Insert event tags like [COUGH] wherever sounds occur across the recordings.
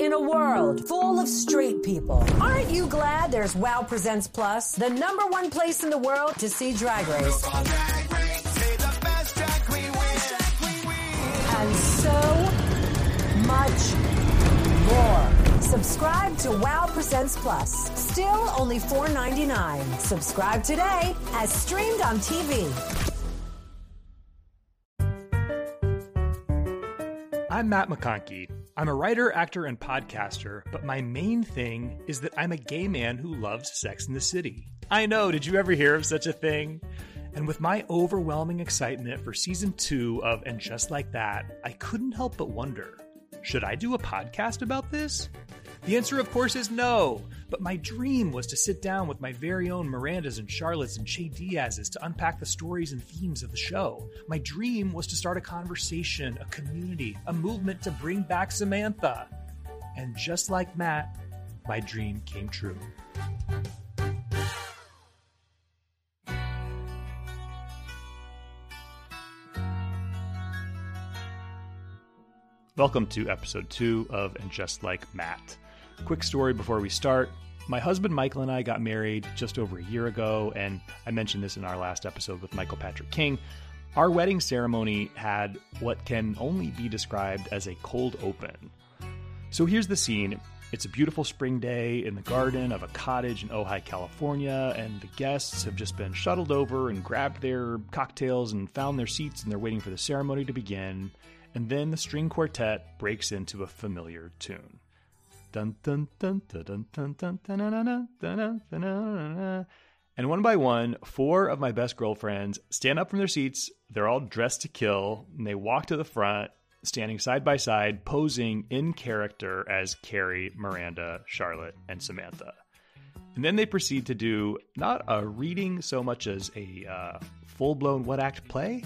In a world full of straight people, aren't you glad there's Wow Presents Plus, the number one place in the world to see Drag Race? And so much more. Subscribe to Wow Presents Plus. Still only $4.99. Subscribe today as streamed on TV. I'm Matt McConkey. I'm a writer, actor, and podcaster, but my main thing is that I'm a gay man who loves Sex in the City. I know, did you ever hear of such a thing? And with my overwhelming excitement for season two of And Just Like That, I couldn't help but wonder should I do a podcast about this? The answer, of course, is no. But my dream was to sit down with my very own Mirandas and Charlottes and Che Diaz's to unpack the stories and themes of the show. My dream was to start a conversation, a community, a movement to bring back Samantha. And just like Matt, my dream came true. Welcome to episode two of And Just Like Matt. Quick story before we start. My husband Michael and I got married just over a year ago, and I mentioned this in our last episode with Michael Patrick King. Our wedding ceremony had what can only be described as a cold open. So here's the scene. It's a beautiful spring day in the garden of a cottage in Ojai, California, and the guests have just been shuttled over and grabbed their cocktails and found their seats, and they're waiting for the ceremony to begin and then the string quartet breaks into a familiar tune. And one by one, four of my best girlfriends stand up from their seats. They're all dressed to kill, and they walk to the front, standing side by side, posing in character as Carrie, Miranda, Charlotte, and Samantha. And then they proceed to do not a reading so much as a uh, full blown what act play,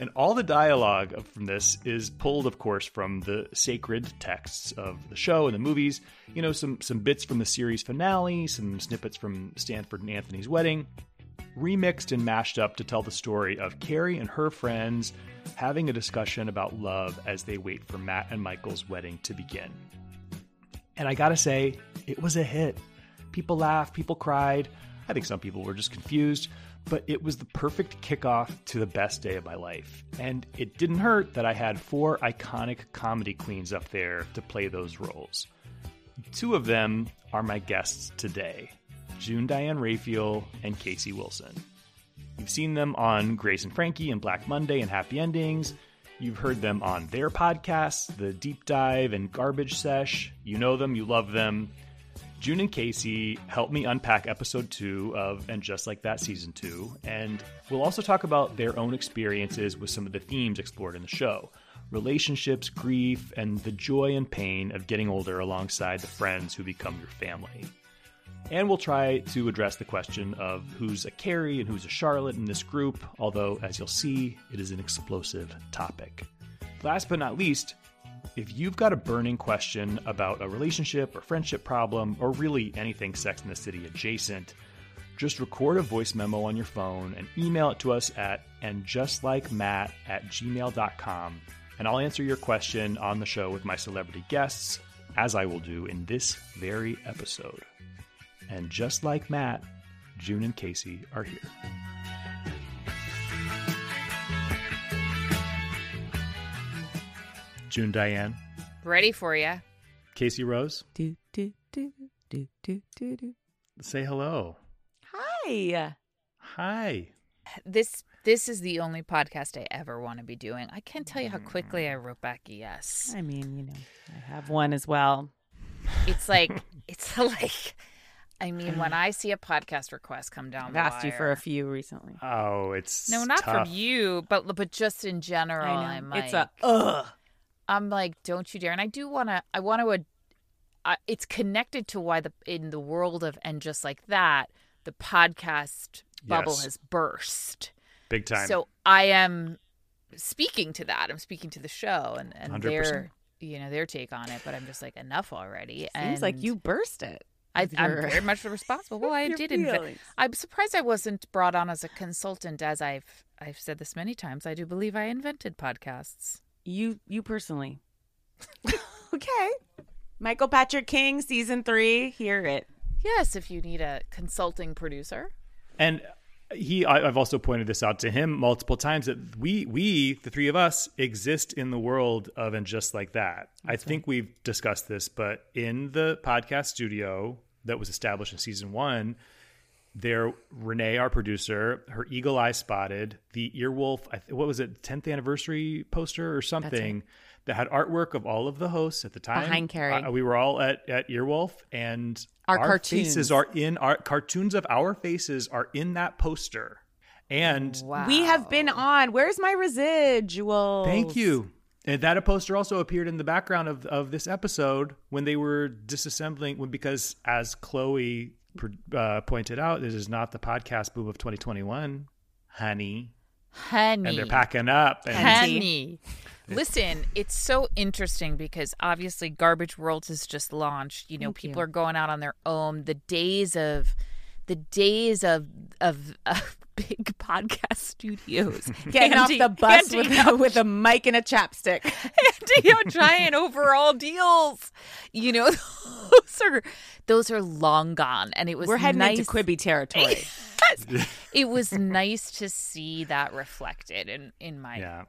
and all the dialogue from this is pulled, of course, from the sacred texts of the show and the movies. You know, some some bits from the series finale, some snippets from Stanford and Anthony's wedding, remixed and mashed up to tell the story of Carrie and her friends having a discussion about love as they wait for Matt and Michael's wedding to begin. And I gotta say, it was a hit. People laughed, people cried. I think some people were just confused but it was the perfect kickoff to the best day of my life. And it didn't hurt that I had four iconic comedy queens up there to play those roles. Two of them are my guests today June Diane Raphael and Casey Wilson. You've seen them on Grace and Frankie and Black Monday and Happy Endings. You've heard them on their podcasts, The Deep Dive and Garbage Sesh. You know them, you love them. June and Casey helped me unpack episode two of And Just Like That season two, and we'll also talk about their own experiences with some of the themes explored in the show relationships, grief, and the joy and pain of getting older alongside the friends who become your family. And we'll try to address the question of who's a Carrie and who's a Charlotte in this group, although, as you'll see, it is an explosive topic. Last but not least, if you've got a burning question about a relationship or friendship problem, or really anything Sex in the City adjacent, just record a voice memo on your phone and email it to us at andjustlikemat at gmail.com. And I'll answer your question on the show with my celebrity guests, as I will do in this very episode. And just like Matt, June and Casey are here. June Diane. Ready for you. Casey Rose. Do, do, do, do, do, do, do. Say hello. Hi. Hi. This this is the only podcast I ever want to be doing. I can't tell you how quickly I wrote back yes. I mean, you know, I have one as well. It's like [LAUGHS] it's [LAUGHS] like I mean, when I see a podcast request come down, I've the asked you for a few recently. Oh, it's No, not tough. from you, but but just in general. I I'm know. like, It's a ugh. I'm like, don't you dare! And I do want to. I want to. Uh, it's connected to why the in the world of and just like that, the podcast bubble Yes. has burst. Big time. So I am speaking to that. I'm speaking to the show and and 100%. their you know their take on it. But I'm just like enough already. Seems like you burst it. I, I'm very much responsible. Well, [LAUGHS] I did. Inve- feelings. I'm surprised I wasn't brought on as a consultant, as I've I've said this many times. I do believe I invented podcasts. You, you personally. [LAUGHS] okay. Michael Patrick King, season three. Hear it. Yes, if you need a consulting producer. And he, I, I've also pointed this out to him multiple times that we, we, the three of us, exist in the world of and just like that. I think we've discussed this, but in the podcast studio that was established in season one, there Renee, our producer, her eagle eye spotted the Earwolf. I what was it, tenth anniversary poster or something that had artwork of all of the hosts at the time. Behind Carrie. Uh, we were all at at Earwolf, and Our cartoons. faces are in our cartoons of our faces are in that poster. And Wow. We have been on. Where's my residual? Thank you. And that poster also appeared in the background of, of this episode when they were disassembling, when, because as Chloe uh, pointed out, this is not the podcast boom of 2021, honey. Honey. And they're packing up. And Honey. Listen, it's so interesting because obviously Garbage Worlds has just launched. You know, people are going out on their own. The days of the days of of, of big [LAUGHS] podcast studios [LAUGHS] Getting off the bus handing with [LAUGHS] out a, with a mic and a chapstick. handing out giant overall deals. You know, those are those are long gone, and it was We're heading nice. into Quibi territory. It was nice to see that reflected in in my yeah.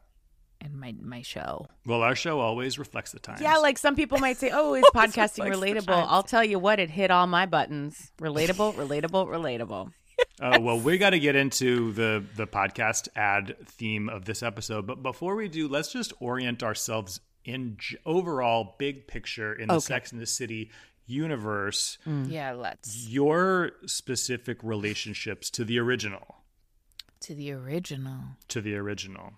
in my my show. Well, our show always reflects the times. yeah, like some people might say, "Oh, is podcasting relatable?" I'll tell you what, it hit all my buttons. Relatable, relatable, relatable. Oh [LAUGHS] well, we got to get into the the podcast ad theme of this episode, but before we do, let's just orient ourselves in j- overall big picture in the Okay. Sex and the City universe. Yeah, let's Your specific relationships to the original, to the original. to the original.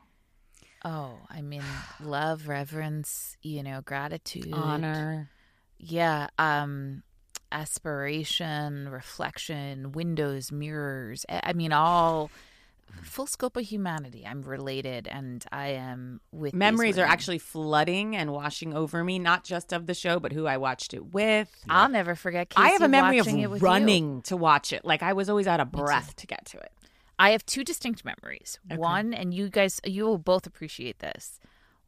Oh, I mean, love, reverence, you know, gratitude, Honor. Yeah, um, aspiration, reflection, windows, mirrors. I I mean, all full scope of humanity. I'm related, and I am with Memories are actually flooding and washing over me, not just of the show, but who I watched it with. I'll never forget. Casey I have a memory of with you. running to watch it. Like I was always out of breath to get to it. I have two distinct memories. One, and you guys, you will both appreciate this.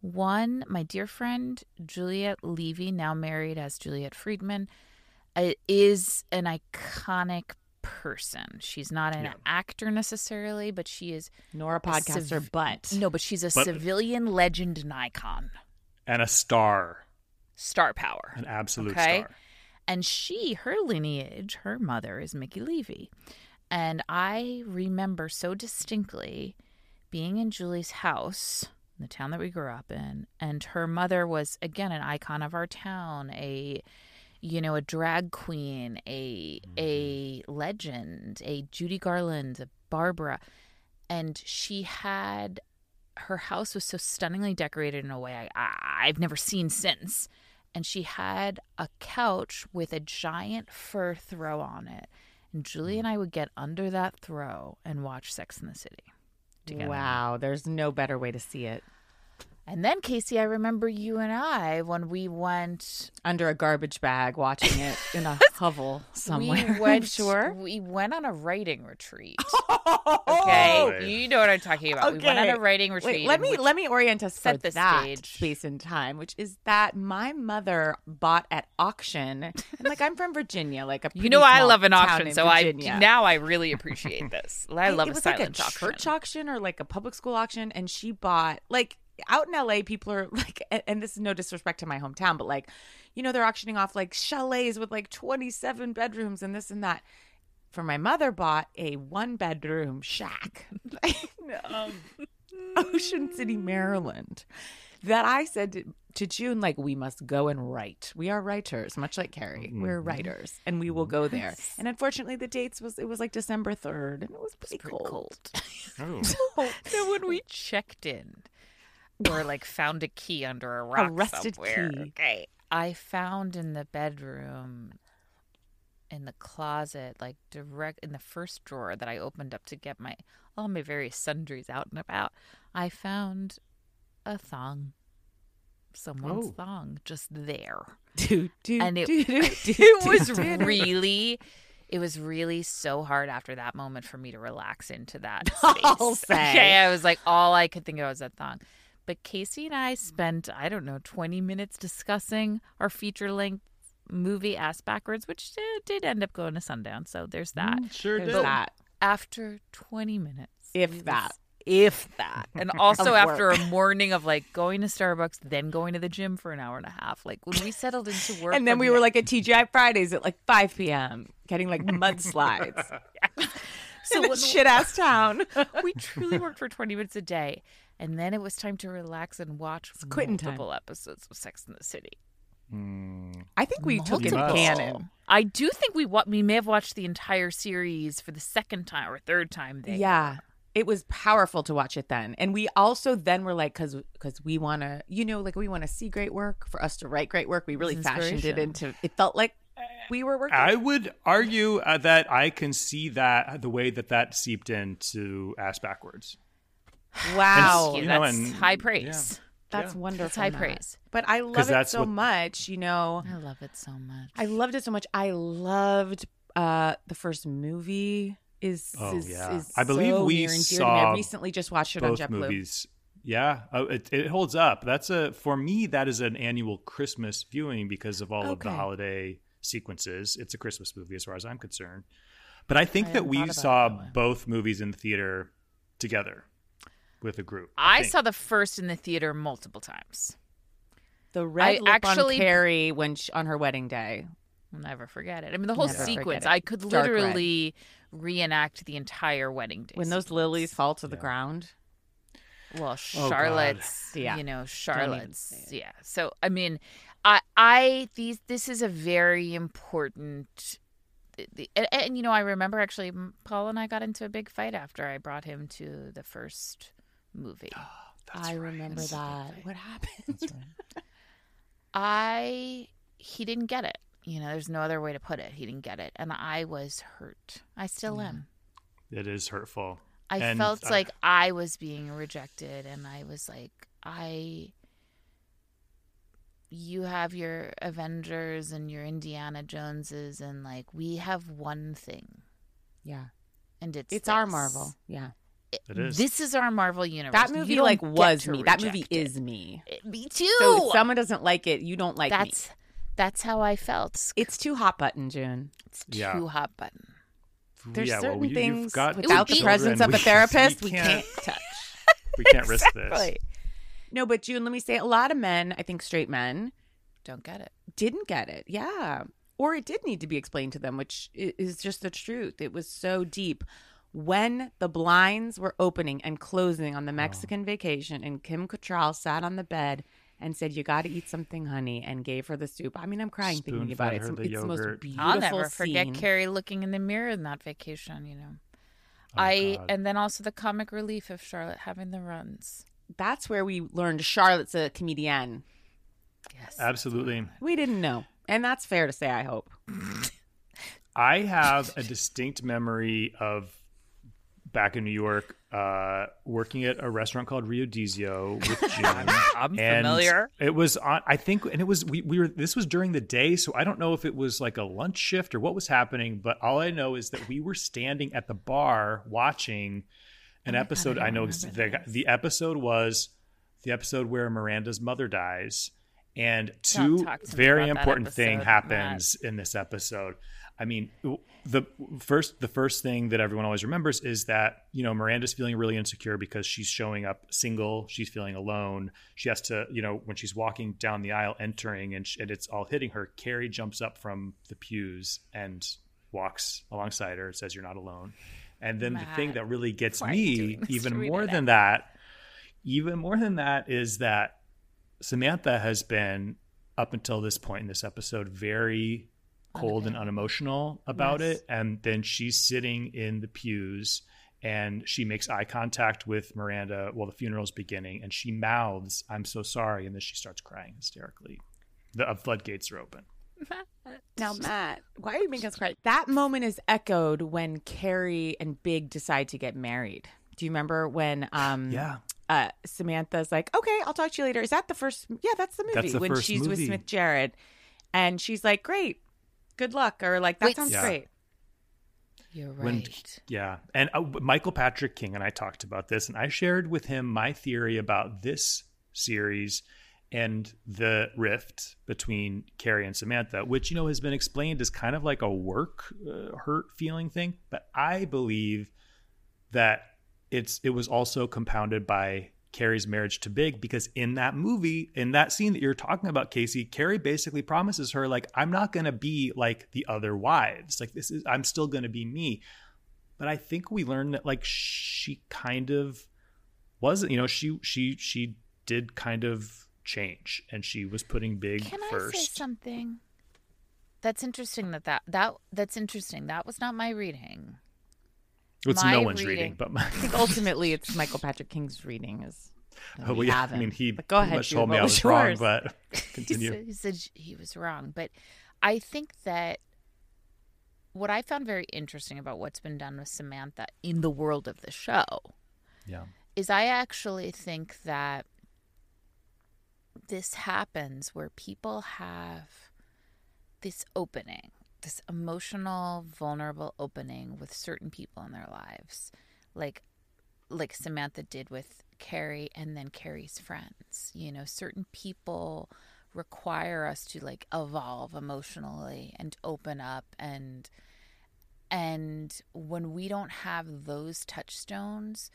One, my dear friend Juliet Levy, now married as Juliet Friedman, is an iconic person. She's not an actor necessarily, but she is Nor a podcaster, civ- but no, but she's a But- civilian legend and icon, And a star, star power. an absolute Okay. star. And she, her lineage, her mother is Mickey Levy. And I remember so distinctly being in Julie's house, in the town that we grew up in, and her mother was again an icon of our town, a you know, a drag queen, a a mm-hmm. legend, a Judy Garland, a Barbara. And she had her house was so stunningly decorated in a way I, I, I've never seen since. And she had a couch with a giant fur throw on it. And Julie and mm. I would get under that throw and watch Sex in the City together. wow, there's no better way to see it. And then, Casey, I remember you and I when we went. Under a garbage bag, watching it in a [LAUGHS] hovel somewhere. We [LAUGHS] went, sure. We went on a writing retreat. [LAUGHS] Okay, oh, Right. you know what I'm talking about. We went on a writing retreat. Wait, let me let me orient us set for the that stage. space and time, which is that my mother bought at auction, and like I'm from Virginia, like a You pretty know, I love an auction, in so I now I really appreciate this. I love it a was silent like a auction. church auction or like a public school auction, and she bought like out in LA. People are [LAUGHS] like, and, this is no disrespect to my hometown, but like, you know, they're auctioning off like chalets with like 27 bedrooms and this and that. For my mother, bought a one bedroom shack, [LAUGHS] in, um, Ocean City, Maryland. That I said to, to June, like, we must go and write. We are writers, much like Carrie. We're writers, and we will go there. And unfortunately, the dates was it was like December third, and it was pretty, pretty cold. cold. [LAUGHS] Oh. so when we checked in, or like found a key under a rock rusted somewhere. key. Okay, I found in the bedroom, in the closet, like direct in the first drawer that I opened up to get my all my various sundries out and about. I found a thong, someone's Oh. thong, just there. Do, do, and it, do, [LAUGHS] do, do, it was do, do. really it was really so hard after that moment for me to relax into that [LAUGHS] I'll space. say. Okay, I was like all I could think of was that thong. But Casey and I spent I don't know 20 minutes discussing our feature length movie ass backwards, which uh, did end up going to Sundance. So there's that. Sure There's did. that. After 20 minutes, If we was- that. if that, and [LAUGHS] also after work. a morning of like going to Starbucks, then going to the gym for an hour and a half. Like when we settled into work, And then we the- were like at TGI Fridays at like 5 p.m. getting like mudslides [LAUGHS] so [LAUGHS] in a shit ass town. we truly worked for 20 minutes a day. And then it was time to relax and watch quitting time. episodes of Sex in the City. I think we took it Multiple. canon. I do think we wa- we may have watched the entire series for the second time or third time. There. Yeah. It was powerful to watch it then. And we also then were like, because because we want to, you know, like we want to see great work for us to write great work. We really fashioned it into, it felt like we were working. I would argue uh, that I can see that the way that that seeped into ass backwards. [SIGHS] wow. Thank you. You know, That's and- high praise. That's Yeah. wonderful. That's high Matt. praise. But I love it so what- much, you know. I love it so much. I loved it so much. I loved uh the first movie. Is Oh, is, yeah. is I believe so we near and dear to me. I saw recently just watched it Both on JetBlue. movies. Yeah, oh, it, it holds up. That's a for me. That is an annual Christmas viewing because of all of the holiday sequences. It's a Christmas movie as far as I'm concerned. But I think I that we thought about it saw that both movies in the theater together with a group. I think. saw the first in the theater multiple times. The red I lip actually- on Carrie when she, on her wedding day. I'll never forget it. I mean, the whole Never sequence. I could Dark red. literally reenact the entire wedding day. When those lilies fall to the ground. well Oh, charlotte's Yeah. you know charlotte's yeah so i mean i i these this is a very important the- the- and, and you know i remember actually paul and i got into a big fight after i brought him to the first movie [GASPS] That's I right. remember That's that. What happened? [LAUGHS] i he didn't get it you know there's no other way to put it he didn't get it and i was hurt i still am It is hurtful. I And felt I- like I was being rejected, and I was like, I. You have your Avengers and your Indiana Joneses, and like we have one thing, yeah. and it's It's our. Marvel. Yeah. It is. This is our Marvel universe. That movie don't like was me. That movie reject it. is me. It- me too. So if someone doesn't like it, you don't like me. that's that's how I felt. It's too hot button, June. It's Yeah. too hot button. There's yeah, certain well, you, things got without the children. presence of We- a [LAUGHS] therapist we we can't, can't, touch. we can't risk this. Exactly. No, but June, let me say a lot of men, I think straight men, Don't get it. didn't get it. Yeah. Or it did need to be explained to them, which is just the truth. It was so deep. When the blinds were opening and closing on the Mexican vacation, and Kim Cattrall sat on the bed and said, "You got to eat something, honey," and gave her the soup. I mean, I'm crying thinking about it. It's, the it's the most beautiful I'll never forget scene. Carrie looking in the mirror in that vacation. You know, Oh, I God. and then also the comic relief of Charlotte having the runs. That's where we learned Charlotte's a comedian. Yes. Absolutely. We didn't know, and that's fair to say. I hope. [LAUGHS] I have a distinct memory of back in New York, uh, working at a restaurant called Rio Dizio with [LAUGHS] June. I'm and familiar. It was on. I think, and it was we, we were. This was during the day, so I don't know if it was like a lunch shift or what was happening. But all I know is that we were standing at the bar watching an episode. I, know the the episode was the episode where Miranda's mother dies, and two talk to me very important thing happens in this episode. I mean, the first the first thing that everyone always remembers is that you know Miranda's feeling really insecure because she's showing up single. She's feeling alone. She has to, you know, when she's walking down the aisle, entering, and, sh- and it's all hitting her. Carrie jumps up from the pews and walks alongside her. and Says, "You're not alone." And then the thing that really gets why me even more than that, even more than that, is that Samantha has been up until this point in this episode very cold and unemotional about Yes. it and then she's sitting in the pews and she makes eye contact with Miranda while the funeral's beginning and she mouths I'm so sorry and then she starts crying hysterically the uh, floodgates are open Now, Matt, why are you making us cry? That moment is echoed when Carrie and Big decide to get married. Do you remember when um yeah uh Samantha's like, "Okay, I'll talk to you later." Is that the first Yeah, that's the movie That's the when first she's with. Smith Jerrod and she's like, "Great. Good luck." Or like, "That Wait, sounds Yeah. great." You're right. when yeah and uh, michael patrick king and i talked about this and i shared with him my theory about this series and the rift between Carrie and Samantha, which you know has been explained as kind of like a work uh, hurt feeling thing, but I believe that it's it was also compounded by Carrie's marriage to Big because in that movie, in that scene that you're talking about, Casey, Carrie basically promises her like I'm not going to be like the other wives. Like this is I'm still going to be me. But I think we learned that like she kind of wasn't, you know, she she she did kind of change and she was putting big Can first. I say something? That's interesting that, that that that's interesting. That was not my reading. It's no one's reading. reading, but [LAUGHS] my, I think ultimately it's Michael Patrick King's reading is. oh, we yeah, I haven't. mean he But go ahead. much told me I was was wrong, yours? but [LAUGHS] he continue. said, he said he was wrong, but I think that what I found very interesting about what's been done with Samantha in the world of the show yeah. is I actually think that this happens where people have this opening, this emotional, vulnerable opening with certain people in their lives, like like Samantha did with Carrie and then Carrie's friends. You know, certain people require us to like evolve emotionally and open up and and when we don't have those touchstones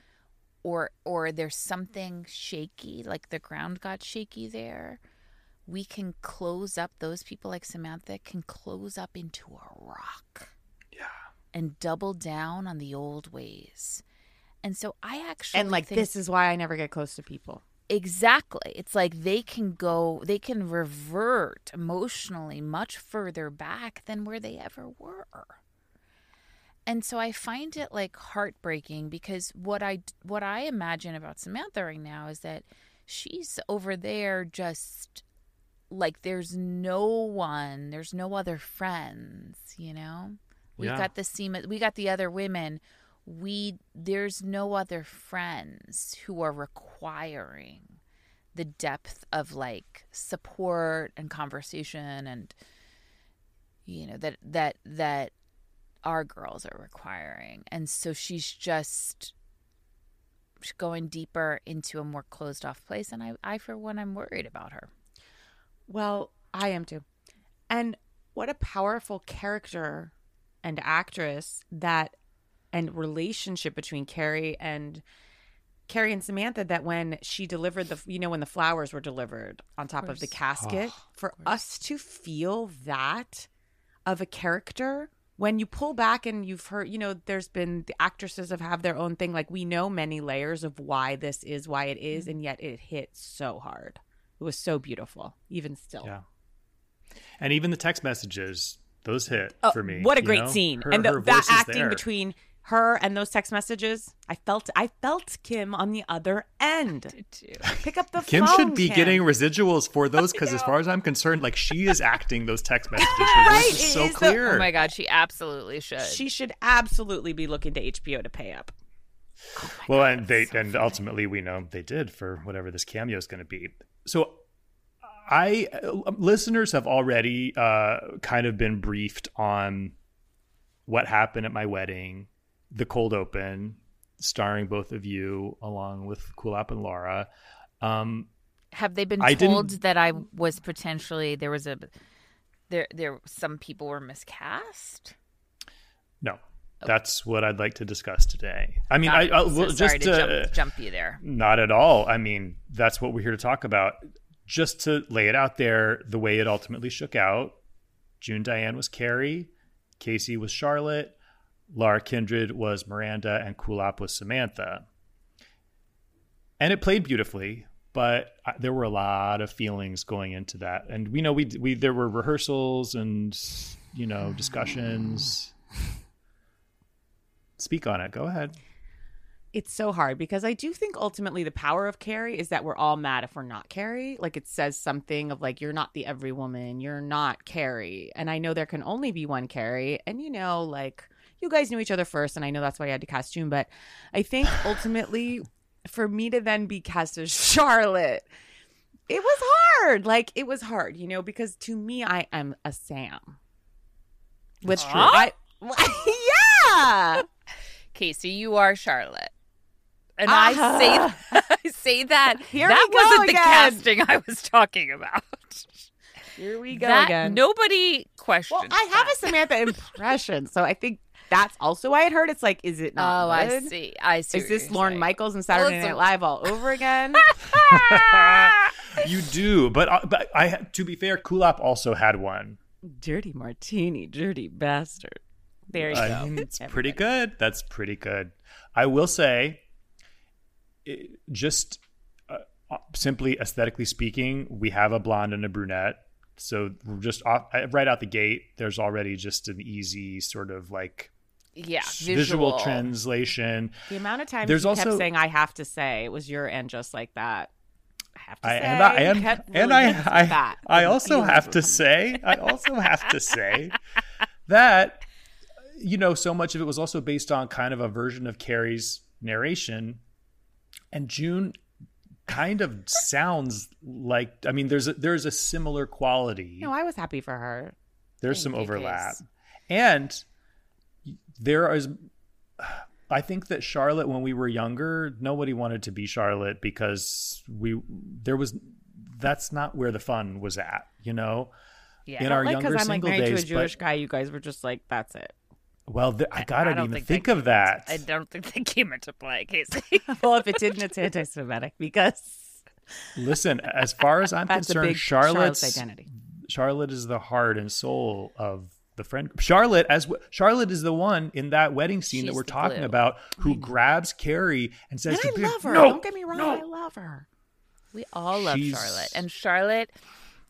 or or there's something shaky like the ground got shaky there we can close up those people like Samantha can close up into a rock Yeah. and double down on the old ways and so i actually And like think this is why I never get close to people. exactly it's like they can go they can revert emotionally much further back than where they ever were and so i find it like heartbreaking because what i what i imagine about samantha right now is that she's over there just like there's no one there's no other friends you know? We Yeah. got the Seema, we got the other women. We there's no other friends who are requiring the depth of like support and conversation and you know that that that our girls are requiring. And so she's just going deeper into a more closed off place. And i i for one i'm worried about her Well, I am too. And what a powerful character and actress that and relationship between Carrie and Carrie and Samantha that when she delivered the you know when the flowers were delivered on top of, the course. casket for us to feel that of a character when you pull back and you've heard you know there's been the actresses have have their own thing like we know many layers of why this is why it is, and yet it hits so hard it was so beautiful even still Yeah. And even the text messages, those hit Oh, for me. What a you great know? scene. Her- and the, that acting there. between her and those text messages, I felt I felt Kim on the other end. [LAUGHS] Pick up the phone. Kim phone. should be Kim. getting residuals for those because, as far as I'm concerned, like she is acting those text [LAUGHS] messages. Her Right, voice is it so is the- clear. oh my god she absolutely should She should absolutely be looking to HBO to pay up. Oh well, and they and ultimately we know they did for whatever this cameo is going to be. So, I listeners have already uh, kind of been briefed on what happened at my wedding, the cold open, starring both of you along with Kulap and Laura. Um, Have they been I told that I was potentially there was a there there some people were miscast? no, that's what I'd like to discuss today. I mean, I. I So well, sorry just to to, jump, jump you there. Not at all. I mean, that's what we're here to talk about. Just to lay it out there, the way it ultimately shook out June Diane was Carrie, Casey was Charlotte, Laura Kindred was Miranda, and Kulap was Samantha. And it played beautifully, but there were a lot of feelings going into that. And we know we, we there were rehearsals and, you know, discussions. Speak on it. Go ahead. It's so hard because I do think ultimately the power of Carrie is that we're all mad if we're not Carrie. Like it says something of like you're not the every woman, you're not Carrie. And I know there can only be one Carrie. And you know, like you guys knew each other first, and I know that's why you had to cast June. But I think [LAUGHS] ultimately for me to then be cast as Charlotte, it was hard. Like it was hard, you know, because to me I am a Sam. With Huh? I [LAUGHS] yeah. Casey, you are Charlotte. and I say [LAUGHS] I say that. [LAUGHS] Here that we wasn't the again. casting I was talking about. [LAUGHS] Here we go That again. nobody questioned. well, I have that. a Samantha impression, so I think that's also why I heard. It's like, is it not? Oh, I see. I see. Is what this you're Lorne saying. Michaels and Saturday Well, Night a- Live all over again? you do, but uh, but I to be fair, Kulap also had one. dirty martini, dirty bastard. There you I go. mean, it's pretty good. That's pretty good. I will say, it, just uh, uh, simply aesthetically speaking, we have a blonde and a brunette. So just off, right out the gate. There's already just an easy sort of like Yeah, visual, translation. The amount of times There's you kept also- saying "I have to say" it was your end, just like that. I have to I say, and I and, and I I, that. I also [LAUGHS] have to say I also have to say [LAUGHS] that you know so much of it was also based on kind of a version of Carrie's narration, and June kind of sounds like I mean there's a, there's a similar quality. No, I was happy for her. there's some overlap, Case. and there is. I think that Charlotte, when we were younger, nobody wanted to be Charlotte because we there was that's not where the fun was at, you know. Yeah. In our like younger I'm like single married days, to a Jewish but guy, you guys were just like, "That's it." Well, th- I gotta don't even think think, of that. I don't think they came into play, Casey. [LAUGHS] well, if it didn't, it's [LAUGHS] anti-Semitic because Listen, as far as I'm [LAUGHS] that's a concerned, big Charlotte's Charlotte's identity. Charlotte is the heart and soul of the friend. Charlotte, as w- Charlotte is the one in that wedding scene that we're talking glue. about, who grabs Carrie and says, And to I love her. No, Don't get me wrong, no." I love her. We all love She's- Charlotte. And Charlotte,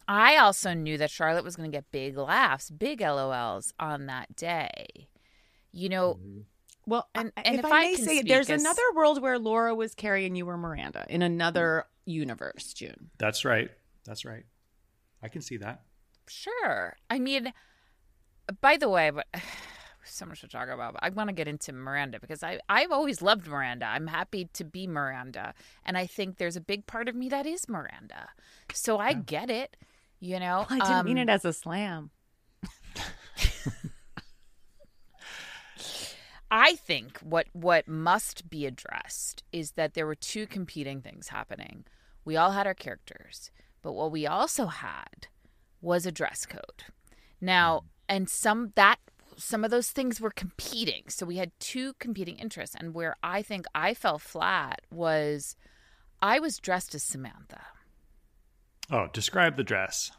I also knew that Charlotte was going to get big laughs, big LOLs on that day. You know, Well, And- and, and if, if I, I may can say, speak there's as- another world where Laura was Carrie and you were Miranda in another universe, June. That's right. That's right. I can see that. sure. I mean, by the way, but [SIGHS] so much to talk about. But I want to get into Miranda because I I've always loved Miranda. I'm happy to be Miranda, and I think there's a big part of me that is Miranda. So I get it. You know, I didn't mean Um, it as a slam. [LAUGHS] I think what what must be addressed is that there were two competing things happening. We all had our characters, but what we also had was a dress code. Now, hmm. and some that some of those things were competing. So we had two competing interests and where I think I fell flat was I was dressed as Samantha. Oh, describe the dress.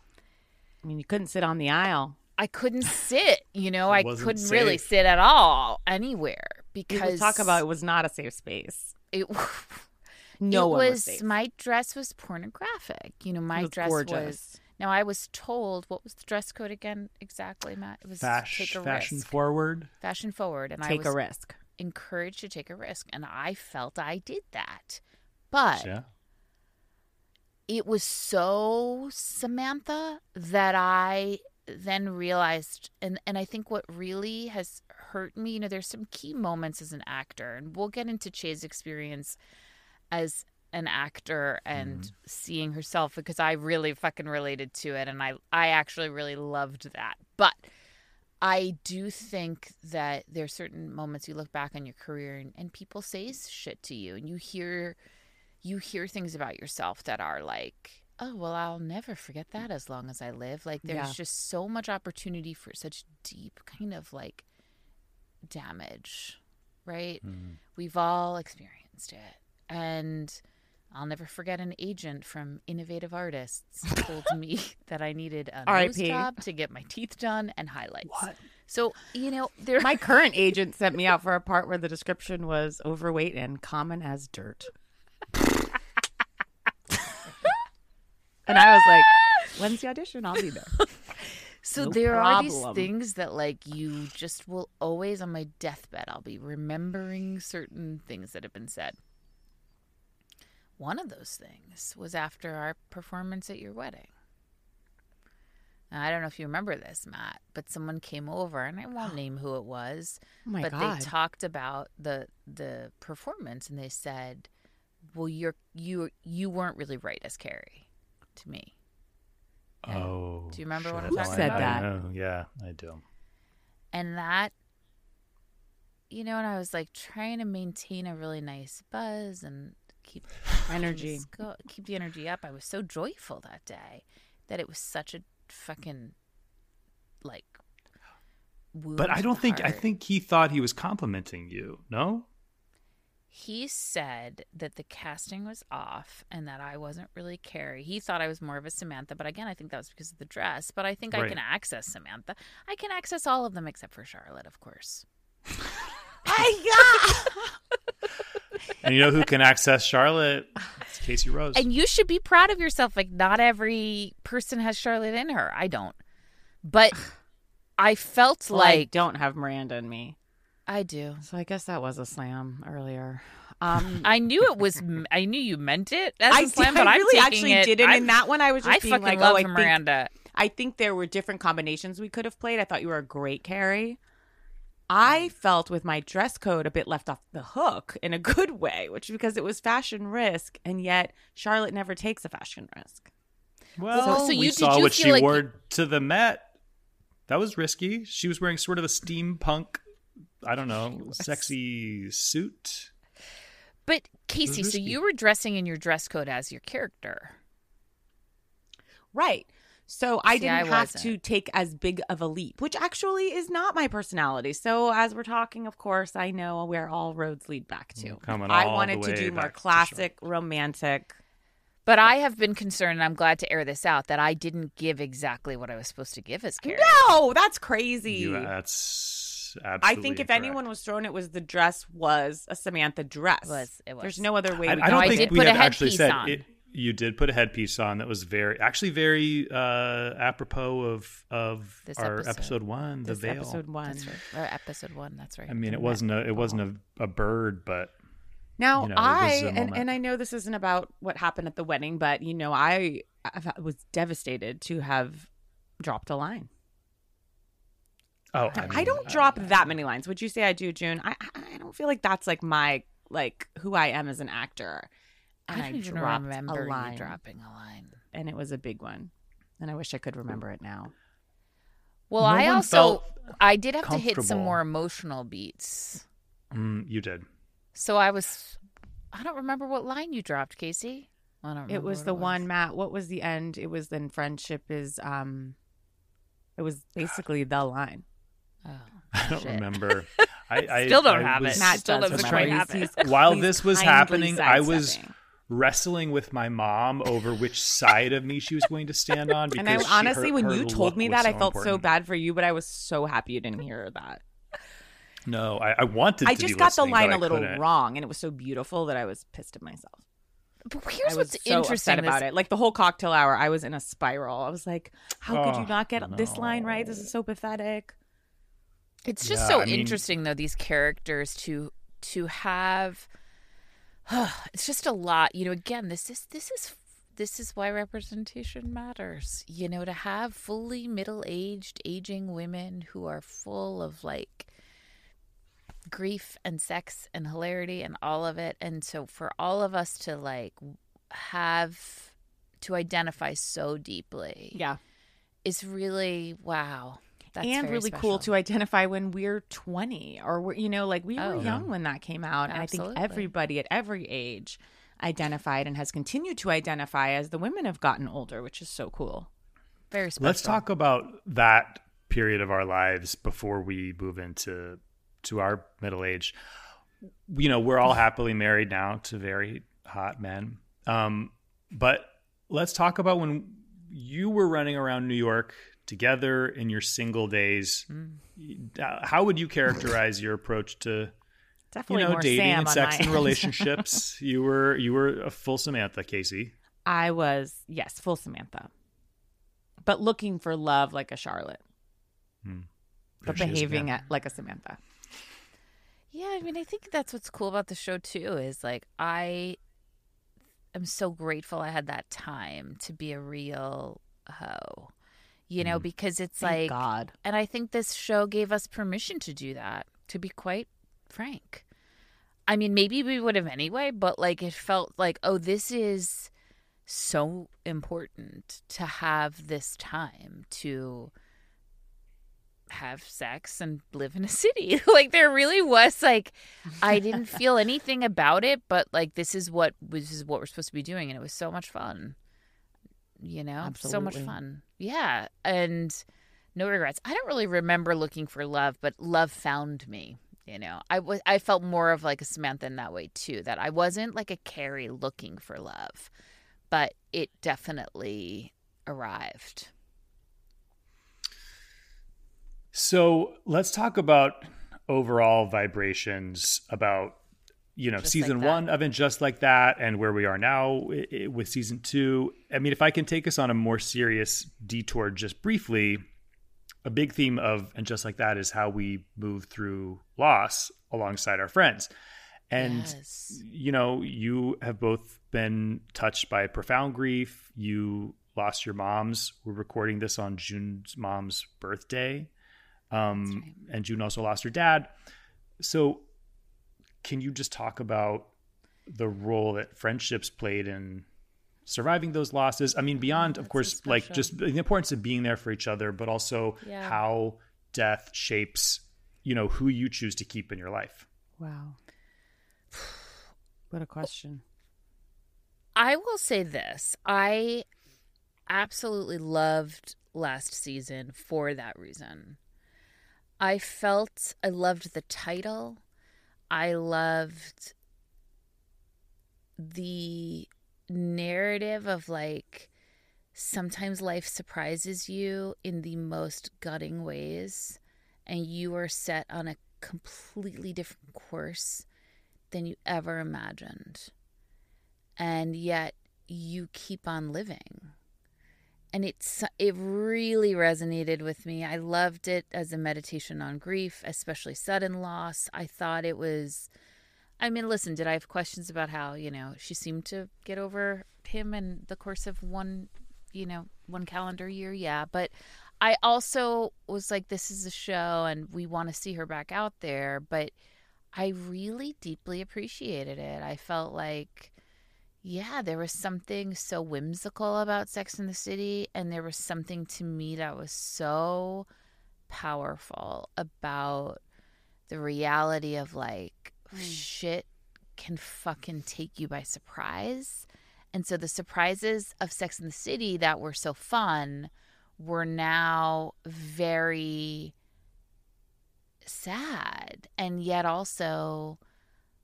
I mean, you couldn't sit on the aisle. I couldn't sit, you know, I wasn't couldn't really sit at all anywhere Because because talk about it was not a safe space. it [LAUGHS] No it one was, was safe. my dress was pornographic. You know, my was dress gorgeous. was. Now I was told what was the dress code again exactly, Matt? It was Fashion, take a fashion risk, forward. fashion forward, and Take I a was risk. encouraged to take a risk, and I felt I did that, but Yeah. it was so Samantha that I then realized and and I think what really has hurt me, you know, there's some key moments as an actor and we'll get into Che's experience as an actor and mm-hmm. seeing herself because I really fucking related to it and I I actually really loved that. But I do think that there are certain moments you look back on your career and, and people say shit to you and you hear you hear things about yourself that are like, oh, well, I'll never forget that as long as I live. Like, there's Yeah. just so much opportunity for such deep kind of like damage, right? Mm-hmm. We've all experienced it. And I'll never forget an agent from Innovative Artists told [LAUGHS] me [LAUGHS] that I needed a nose job to get my teeth done and highlights. What? So, you know, there My current agent sent me out for a part where the description was overweight and common as dirt. And I was like, [LAUGHS] when's the audition? I'll be there. [LAUGHS] So No there are these things that like you just will always on my deathbed I'll be remembering certain things that have been said. One of those things was after our performance at your wedding. Now, I don't know if you remember this, Matt, but someone came over and I won't [GASPS] name who it was, Oh my but God. they talked about the the performance and they said, "Well, you're you you weren't really right as Carrie." To me. Oh. Do you remember what I'm talking Said I that? know. Yeah, I do. And that you know, and I was like trying to maintain a really nice buzz and keep [SIGHS] Energy. Go- keep the energy up. I was so joyful that day that it was such a fucking like. wound But I don't the think I think he thought he was complimenting you. No. He said that the casting was off and that I wasn't really Carrie. He thought I was more of a Samantha, but again, I think that was because of the dress. But I think I can access Samantha. I can access all of them except for Charlotte, of course. [LAUGHS] And you know who can access Charlotte? It's Casey Rose. And you should be proud of yourself. Like, not every person has Charlotte in her. I don't. But I felt Well, I like don't have Miranda in me. I do. So I guess that was a slam earlier. Um, [LAUGHS] I knew it was. I knew you meant it as a I, slam, did, but I I'm really actually it- didn't. I, in that one, I was just I being fucking like, love oh, I think, Miranda. I think there were different combinations we could have played. I thought you were a great Carrie. I felt with my dress code a bit left off the hook in a [LAUGHS] good way, which is because it was fashion risk, and yet Charlotte never takes a fashion risk. well, So- so you- did saw you what feel she like- wore to the Met. That was risky. She was wearing sort of a steampunk, I don't know, sexy suit. But Casey, so you were dressing in your dress code as your character. Right. So I See, didn't have wasn't. to take as big of a leap, which actually is not my personality. So as we're talking, of course, I know where all roads lead back to. Mm, coming I all wanted the to do more classic, romantic. But I have been concerned, and I'm glad to air this out, that I didn't give exactly what I was supposed to give as Carrie. No, that's crazy. You, that's I absolutely. think if incorrect. anyone was thrown, it was the dress was a Samantha dress. Was- it was. There's no other way. I, we I don't I do think did we put a had actually headpiece said on. it. You did put a headpiece on that was very, actually, very uh, apropos of of This our episode. episode one, the this veil. episode one. That's right. Or episode one. That's right. I mean, it wasn't a it wasn't a, a bird, but Now you know, it was I a and, moment. and I know this isn't about what happened at the wedding, but you know I, I was devastated to have dropped a line. Oh, I, mean, don't uh, drop that many lines. Would you say I do, June? I I I don't feel like that's like my like who I am as an actor. I And don't even dropped remember a line, you dropping a line. and it was a big one. And I wish I could remember it now. Well, No I also I did have to hit some more emotional beats. Mm, you did. So I was I don't remember what line you dropped, Casey. I don't remember It was what the one, Matt. What was the end? It was then friendship is um it was basically the line. Oh, I don't shit. remember. [LAUGHS] I, I Still don't I have was- it. Matt Still doesn't doesn't remember. quite have it. While this was happening, I was wrestling with my mom over which side of me she was going to stand on. And I honestly, her- when her you told me was that, I so felt so bad for you, but I was so happy you didn't hear that. No, I, I wanted. I to just be got the line a little couldn't. wrong, and it was so beautiful that I was pissed at myself. But here's I was what's so interesting upset about this- it. Like the whole cocktail hour, I was in a spiral. I was like, "How could Oh, you not get this line right? This is so pathetic." It's just Yeah, so I mean- interesting though these characters to to have [SIGHS] it's just a lot. You know, again, this is this is this is why representation matters. You know, to have fully middle-aged aging women who are full of like grief and sex and hilarity and all of it and so for all of us to like have to identify so deeply Yeah, is really wow. That's and very really cool to identify when we're 20 or we're, you know, like we Oh. were young when that came out, and I think everybody at every age identified and has continued to identify as the women have gotten older, which is so cool. Very special. Let's talk about that period of our lives before we move into to our middle age. You know, we're all happily married now to very hot men. Um, but let's talk about when you were running around New York together in your single days. Uh, How would you characterize your approach to Definitely you know more dating Sam and on sex my and relationships? [LAUGHS] you were you were a full Samantha, Casey. I was yes, full Samantha, but looking for love like a Charlotte, but There is behaving at, like a Samantha. Yeah, I mean, I think that's what's cool about the show too. Is like I am so grateful I had that time to be a real hoe. You know, mm. because it's Thank like, God. and I think this show gave us permission to do that. To be quite frank, I mean, maybe we would have anyway, but like it felt like, oh, this is so important to have this time to have sex and live in a city. [LAUGHS] like there really was like I didn't [LAUGHS] feel anything about it, but like this is what this is what we're supposed to be doing and it was so much fun. You know? So much fun. Yeah. And no regrets. I don't really remember looking for love, but love found me. You know, I was I felt more of like a Samantha in that way too. That I wasn't like a Carrie looking for love, but it definitely arrived. So let's talk about overall vibrations about you know Just season Like one of and just like that and where we are now with season two. I mean if i can take us on a more serious detour just briefly a big theme of and just like that is how we move through loss alongside our friends. And Yes. you know you have both been touched by profound grief. You lost your moms. We're recording this on june's mom's birthday um, and june also lost her dad. So can you just talk about the role that friendships played in surviving those losses i mean mm-hmm. beyond of That's so course like just the importance of being there for each other but also Yeah. how death shapes you know who you choose to keep in your life Wow. What a question. I will say this. I absolutely loved last season for that reason. I felt I loved the title. I loved the narrative of like sometimes life surprises you in the most gutting ways and you are set on a completely different course than you ever imagined. And yet you keep on living and it's it really resonated with me. I loved it as a meditation on grief especially sudden loss. I thought it was i mean listen did i have questions about how you know she seemed to get over him in the course of one you know one calendar year? Yeah but i also was like this is a show and we want to see her back out there but i really deeply appreciated it. I felt like yeah, there was something so whimsical about Sex in the City, and there was something to me that was so powerful about the reality of like mm. shit can fucking take you by surprise. And so the surprises of Sex in the City that were so fun were now very sad and yet also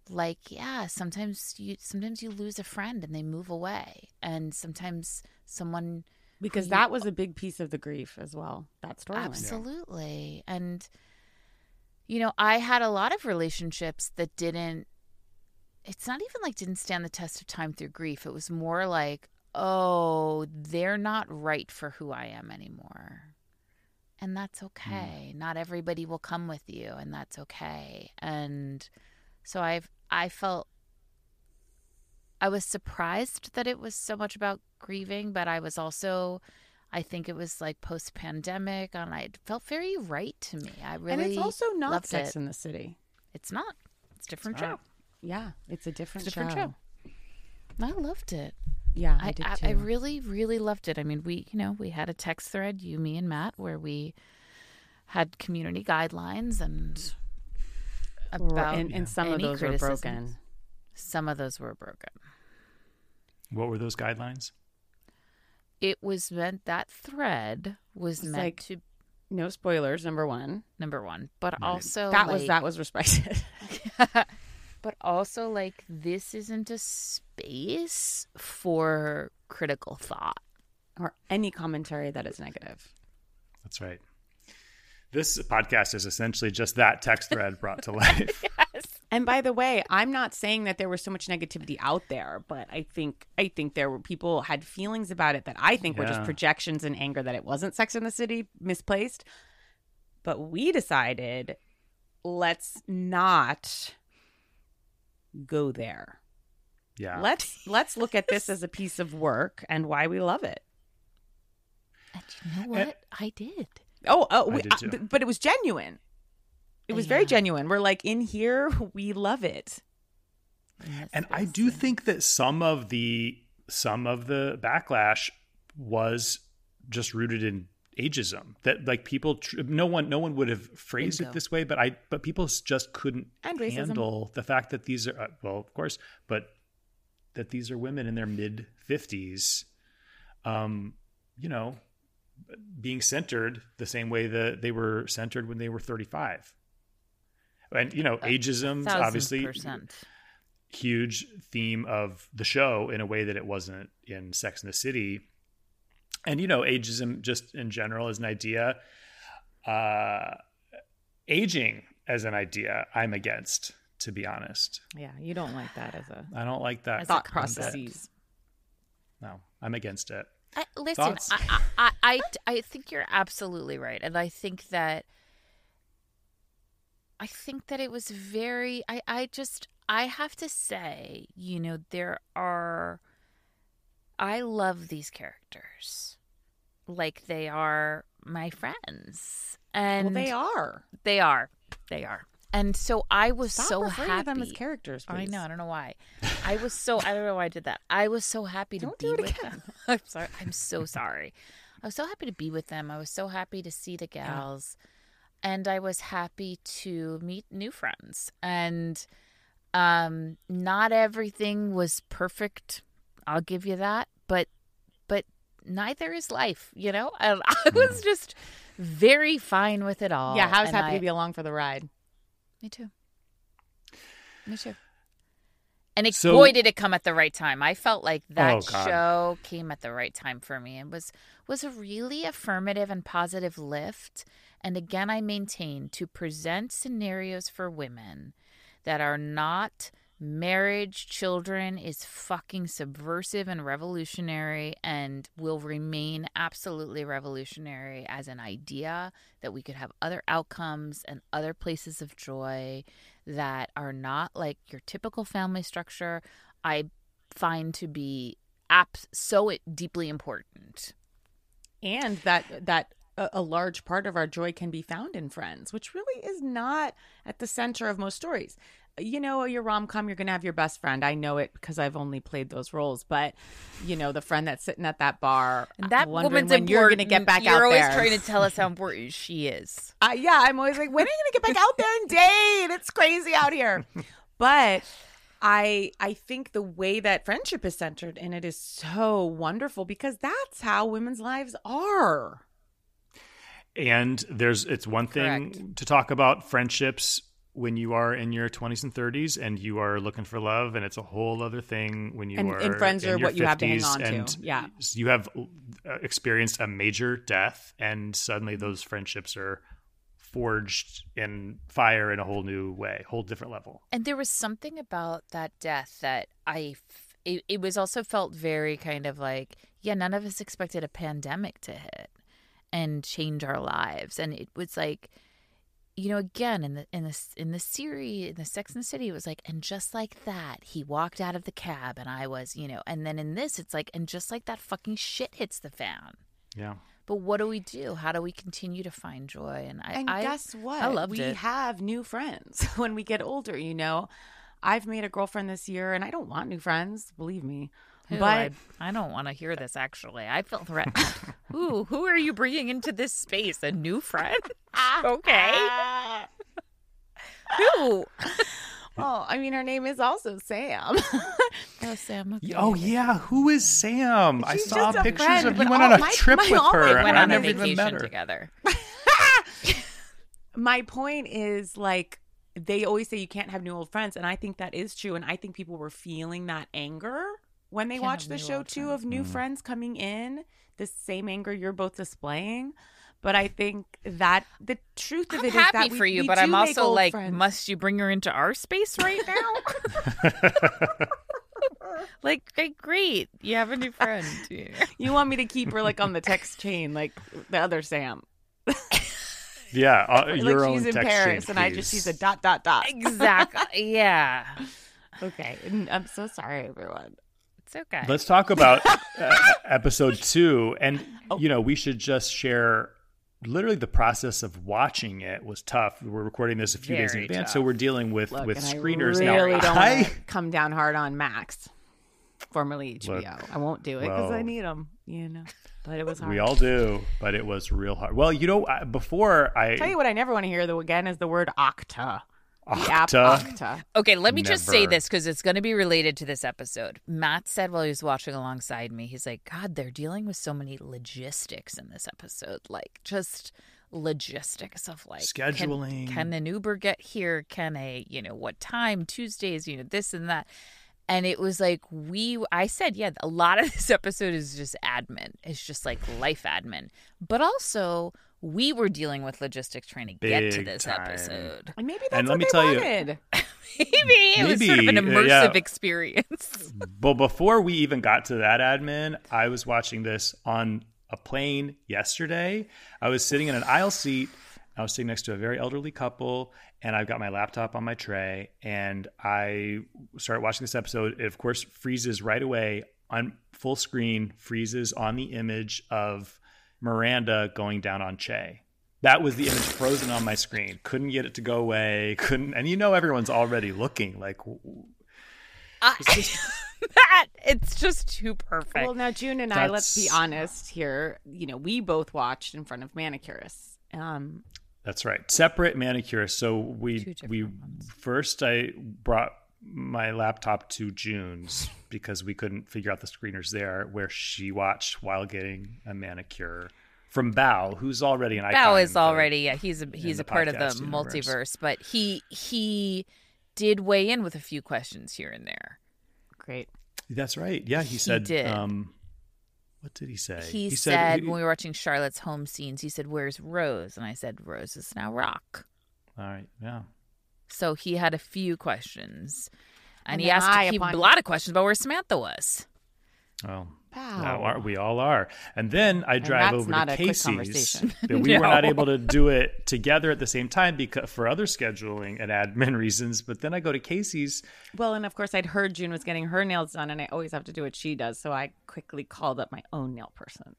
like yeah sometimes you sometimes you lose a friend and they move away. And sometimes someone Because you- that was a big piece of the grief as well. That storyline. absolutely. And you know i had a lot of relationships that didn't it's not even like didn't stand the test of time through grief. It was more like oh they're not right for who i am anymore. And that's mm. okay. Not everybody will come with you and that's okay. And so i've i felt i was surprised that it was so much about grieving but i was also i think it was like post pandemic and i it felt very right to me i really and it's also not Sex it. in the City. it's not it's a different It's show. Yeah, it's a different, It's a different show. show. i loved it Yeah, I, I, did I, too. I really, really loved it. I mean, we, you know, we had a text thread, you, me, and Matt, where we had community guidelines and about and, and some of any those were broken. Some of those were broken. what were those guidelines It was meant that thread was It's meant like- to No spoilers. Number one. number one, but Right. also that was that was respected. [LAUGHS] [LAUGHS] but also like this isn't a space for critical thought. or any commentary that is negative. That's right. This podcast is essentially just that text thread brought to life. [LAUGHS] And by the way, I'm not saying that there was so much negativity out there, but I think I think there were people had feelings about it that I think were just projections and anger that it wasn't Sex in the City misplaced. But we decided let's not go there. Yeah. Let's let's look at this [LAUGHS] as a piece of work and why we love it. And you know what? I did. Oh, oh, I we, did uh, too. but- but it was genuine. It was very genuine. We're like in here, [LAUGHS] we love it. in and I space. do think that some of the some of the backlash was just rooted in ageism that like people tr- no one no one would have phrased Bingo. it this way but i but people just couldn't And racism. handle the fact that these are uh, well of course but that these are women in their mid 50s um you know being centered the same way that they were centered when they were 35 and you know ageism obviously percent. huge theme of the show in a way that it wasn't in Sex and the City. And you know, ageism just in general is an idea. Uh, aging as an idea, I'm against, to be honest. Yeah, you don't like that as a I don't like that thought processes. No, I'm against it. I, listen, I, I, I, I think you're absolutely right, and I think that I think that it was very. I, I just, I have to say, you know, there are. I love these characters, like they are my friends, and well, they are. They are, they are, and so I was Stop so referring happy. to them as characters. I know. I don't know why. I was so. I don't know why I did that. I was so happy to Don't be do it with again. them. [LAUGHS] I'm sorry. I'm so sorry. I was so happy to be with them. I was so happy to see the gals, and I was happy to meet new friends. And um, not everything was perfect. I'll give you that. But but neither is life. You know. And [LAUGHS] I was just very fine with it all. Yeah, I was happy I- to be along for the ride. Me too. Me too. And it, So- boy, did it come at the right time. I felt like oh, that Oh, show came at the right time for me and was was a really affirmative and positive lift. And again, I maintain to present scenarios for women that are not marriage, children is fucking subversive and revolutionary and will remain absolutely revolutionary as an idea that we could have other outcomes and other places of joy that are not like your typical family structure. I find to be app- so deeply important. and that that a large part of our joy can be found in friends, which really is not at the center of most stories. You know, your rom com, you're going to have your best friend. I know it because I've only played those roles, but you know, the friend that's sitting at that bar, And that woman's when you're going to get back You're out always trying to tell us how [LAUGHS] important she is. uh, yeah, I'm always like, when are you going to get back out there and [LAUGHS] date? It's crazy out here. But I I think the way that friendship is centered in it is so wonderful because that's how women's lives are. And there's it's one thing Correct. to talk about friendships when you are in your 20s and 30s and you are looking for love and it's a whole other thing when you And- are and friends in are your what you have to hang 50s on to. and Yeah. you have uh, experienced a major death and suddenly those friendships are forged in fire in a whole new way whole different level And there was something about that death that I, f- it, it was also felt very kind of like, yeah, none of us expected a pandemic to hit and change our lives. And it was like, you know, again in the in the in the series in the Sex and the City, it was like, and just like that, he walked out of the cab, and I was, you know, and then in this, it's like, and just like that, fucking shit hits the fan. yeah But what do we do? How do we continue to find joy? And I, And I guess what? I loved we it. have new friends [LAUGHS] when we get older, you know. I've made a girlfriend this year and I don't want new friends, believe me. Who, but I, I don't want to hear this. Actually, I feel threatened. [LAUGHS] Ooh, who are you bringing into this space? A new friend? [LAUGHS] okay. [LAUGHS] Who? oh, I mean her name is also Sam. Oh, Sam. Okay. oh yeah who is sam i saw pictures friend, of you went all- on a my- trip my- with all my her We went I on a never even met vacation her. together. My point is like they always say you can't have new old friends and I think that is true and I think people were feeling that anger when they Can't watched the show too friends. of new friends coming in, the same anger you're both displaying. But I think that the truth of I'm it is happy that we, for you, we but do I'm also like, friends. must you bring her into our space right now? [LAUGHS] [LAUGHS] like, great. You have a new friend. [LAUGHS] You want me to keep her like on the text chain, like the other Sam. yeah uh, your like own she's in text Paris, chain, and I just she's a dot dot dot. exactly. Yeah. Okay, I'm so sorry, everyone. It's okay. Let's talk about uh, [LAUGHS] episode two, and Oh. you know we should just share. Literally, the process of watching it was tough. We're recording this a few days in advance, tough. so we're dealing with Look, with and screeners I really now. don't I come down hard on Max. formerly HBO. Look, I won't do it because I need them, you know. But it was hard. We all do, but it was real hard. Well, you know, I- before I Tell you what, I never want to hear though again is the word Okta. The app Okta. Okta. Okay, let me just say this because it's going to be related to this episode. Matt said while he was watching alongside me, he's like, God, they're dealing with so many logistics in this episode. Like, just logistics of like can- Scheduling. Can, an Uber get here? Can a, you know, what time? Tuesdays, you know, this and that. And it was like, we, I said, yeah, a lot of [LAUGHS] this episode is just admin. It's just like life admin. But also, we were dealing with logistics trying to get to this time. episode. And maybe that's And what let me they tell you- wanted. [LAUGHS] Maybe it was sort of an Maybe, uh, immersive yeah. experience. [LAUGHS] But before we even got to that admin, I was watching this on a plane yesterday. I was sitting in an aisle seat. I was sitting next to a very elderly couple, and I've got my laptop on my tray, and I start watching this episode. It, of course, freezes right away on full screen, freezes on the image of Miranda going down on Che. That was the image frozen on my screen. Couldn't get it to go away. Couldn't, and you know everyone's already looking like I, Matt, [LAUGHS] it's just too perfect. Well, now June and I, let's be honest here. You know, we both watched in front of manicurists. Um, That's right. Separate manicurists. So we we ones. first I brought my laptop to June's because we couldn't figure out the screeners there where she watched while getting a manicure from Bao, who's already an icon. Bao is the- already yeah, he's a he's a part of the universe. multiverse, but he he did weigh in with a few questions here and there. great. That's right. Yeah, he said did. um what did he say? He, said, when we were watching Charlotte's home scenes, he said, "Where's Rose?" And I said, "Rose is now Rock." All right, yeah. So he had a few questions, and, And he asked I, he, upon- a lot of questions about where Samantha was. Well, Wow. now are- we all are. And then I drive over to Casey's. conversation. But we were [LAUGHS] not able to do it together at the same time because for other scheduling and admin [LAUGHS] reasons. But then I go to Casey's. Well, and of course, I'd heard June was getting her nails done, and I always have to do what she does. So I quickly called up my own nail person.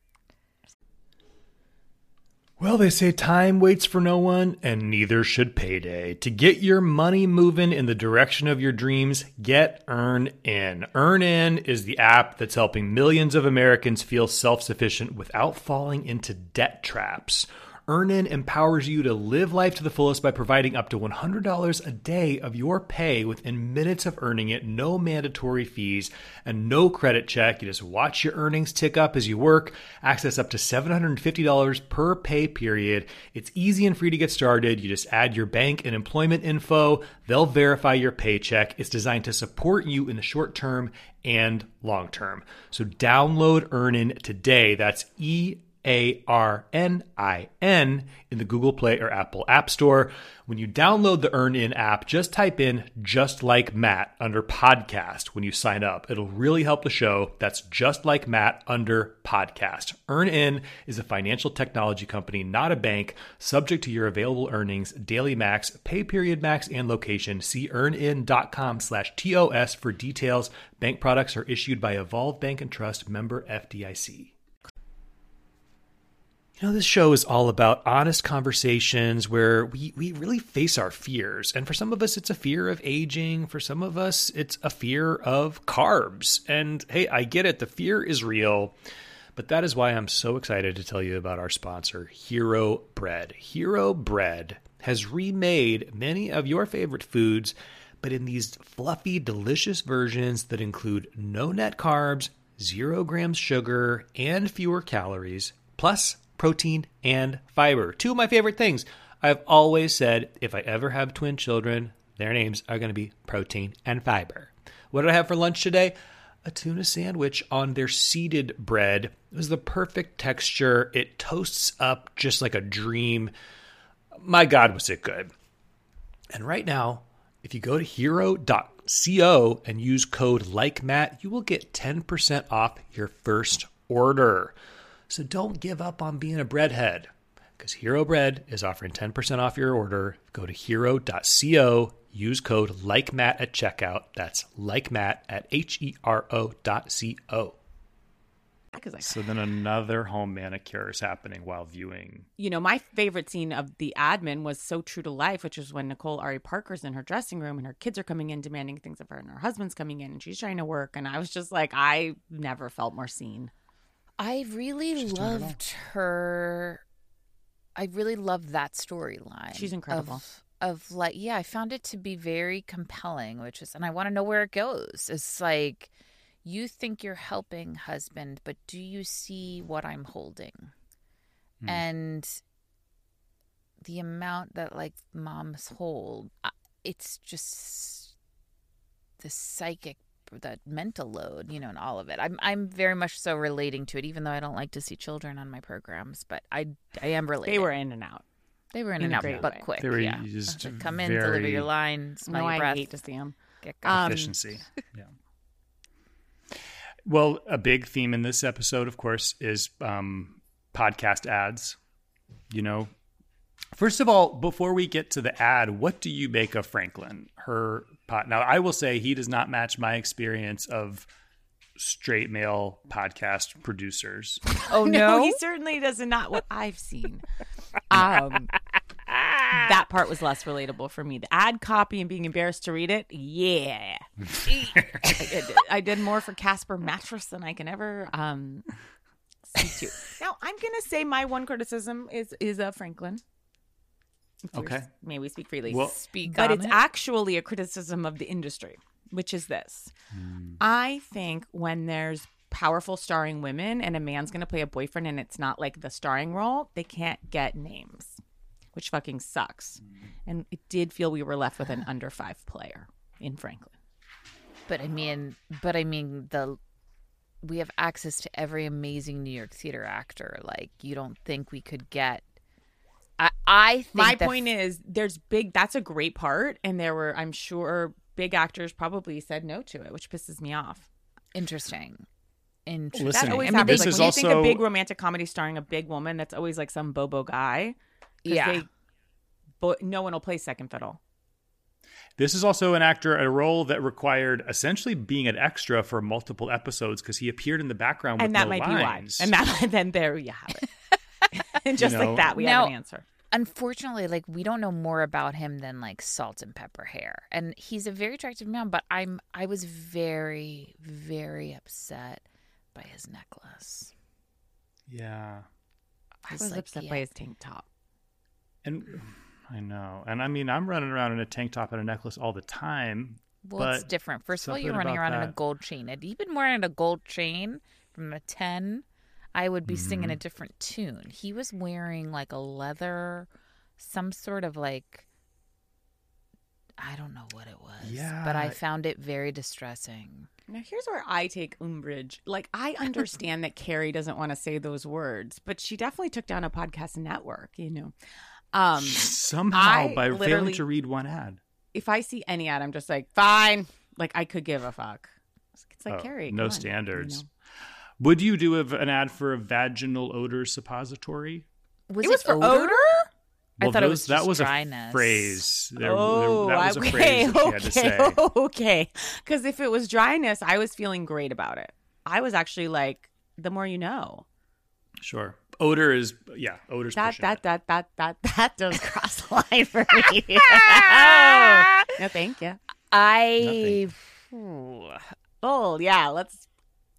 Well, they say time waits for no one, and neither should payday. To get your money moving in the direction of your dreams, get Earn In. EarnIn is the app that's helping millions of Americans feel self sufficient without falling into debt traps. EarnIn empowers you to live life to the fullest by providing up to $100 a day of your pay within minutes of earning it, no mandatory fees, and no credit check. You just watch your earnings tick up as you work, access up to $750 per pay period. It's easy and free to get started. You just add your bank and employment info, they'll verify your paycheck. It's designed to support you in the short term and long term. So download Earnin today. That's E a R N I N in the Google Play or Apple App Store. When you download the EarnIn app, just type in just like Matt under podcast when you sign up. It'll really help the show. That's just like Matt under podcast. EarnIn is a financial technology company, not a bank, subject to your available earnings, daily max, pay period max, and location. See earnin.com slash TOS for details. Bank products are issued by Evolve Bank and Trust member FDIC. You know, this show is all about honest conversations where we, we really face our fears. And for some of us, it's a fear of aging. For some of us, it's a fear of carbs. And hey, I get it, the fear is real. But that is why I'm so excited to tell you about our sponsor, Hero Bread. Hero Bread has remade many of your favorite foods, but in these fluffy, delicious versions that include no net carbs, zero grams sugar, and fewer calories, plus protein and fiber. Two of my favorite things. I've always said if I ever have twin children, their names are going to be protein and fiber. What did I have for lunch today? A tuna sandwich on their seeded bread. It was the perfect texture. It toasts up just like a dream. My God, was it good. And right now, if you go to hero.co and use code LikeMatt, you will get 10% off your first order. So don't give up on being a breadhead because Hero Bread is offering 10% off your order. Go to hero.co, use code LikeMatt at checkout. That's LikeMatt at H E R O dot C O. So then another home manicure is happening while viewing. you know, my favorite scene of the admin was so true to life, which is when Nicole Ari Parker's in her dressing room and her kids are coming in demanding things of her, and her husband's coming in and she's trying to work. And I was just like, I never felt more seen. I really She's doing it all. loved her. I really loved that storyline. She's incredible. Of, of like, yeah, I found it to be very compelling, which is, and I want to know where it goes. It's like, you think you're helping husband, but do you see what I'm holding? Hmm. And the amount that like moms hold, it's just the psychic that mental load, you know, and all of it. I'm I'm very much so relating to it, even though I don't like to see children on my programs, but I I am relating. They were in and out. they were in, in and out, great but way. quick. They were yeah, just Like, [LAUGHS] come in, deliver your line, smell No, your I breath, hate to see them. get going. Um, efficiency. [LAUGHS] yeah. Well, a big theme in this episode, of course, is um, podcast ads. You know, first of all, before we get to the ad, what do you make of Franklin? Her pot. Now, I will say he does not match my experience of straight male podcast producers. oh [LAUGHS] No, no, he certainly does not what I've seen. Um, that part was less relatable for me. The ad copy and being embarrassed to read it, yeah. I, did, I did more for Casper Mattress than I can ever um, see to. Now, I'm going to say my one criticism is is uh, Franklin. If we're- Okay. May we speak freely? Well- speak but it's it. actually a criticism of the industry, which is this. Hmm. I think when there's powerful starring women and a man's going to play a boyfriend and it's not like the starring role, they can't get names, which fucking sucks. Hmm. And it did feel we were left with an under five player in Franklin. But I mean, but I mean the we have access to every amazing New York theater actor. Like you don't think we could get. I I think My the point is, there's big. That's a great part, and there were, I'm sure, big actors probably said no to it, which pisses me off. interesting. Interesting. Listen, That always I mean, happens. this Like is when you think also- a big romantic comedy starring a big woman, that's always like some bobo guy. Yeah. they- but no one will play second fiddle. This is also an actor, a role that required essentially being an extra for multiple episodes because he appeared in the background with and that no might lines. be why. And that [LAUGHS] then there you have it. [LAUGHS] and just You know, like that, we Now- have an answer. unfortunately like we don't know more about him than like salt and pepper hair and he's a very attractive man but i'm i was very very upset by his necklace yeah. I It's was like, upset yeah. by his tank top. And [SIGHS] I know. And I mean, I'm running around in a tank top and a necklace all the time. well it's different first of all you're running about around in a gold chain had he been wearing a gold chain from a 10 i would be singing a Mm-hmm. different tune he was wearing like a leather some sort of like i don't know what it was Yeah. but i found it very distressing Now here's where I take umbrage. Like I [LAUGHS] understand that Carrie doesn't want to say those words, but she definitely took down a podcast network, you know. Um Somehow I by failing to read one ad. if I see any ad, I'm just like, fine. Like I could give a fuck. It's like Oh, Carrie. no come on, standards. you know. Would you do a, an ad for a vaginal odor suppository? was it was for odor? I Well, thought it was that just was dryness. a phrase. There, oh, there- that oh, was a okay, phrase that she had okay, to say. [LAUGHS] okay. Because if it was dryness, I was feeling great about it. I was actually like, the more you know. Sure. Odor is yeah. Odor's That pushing that, it. that that that [LAUGHS] that does [LAUGHS] cross the line for me. no, thank you. I Oh yeah, let's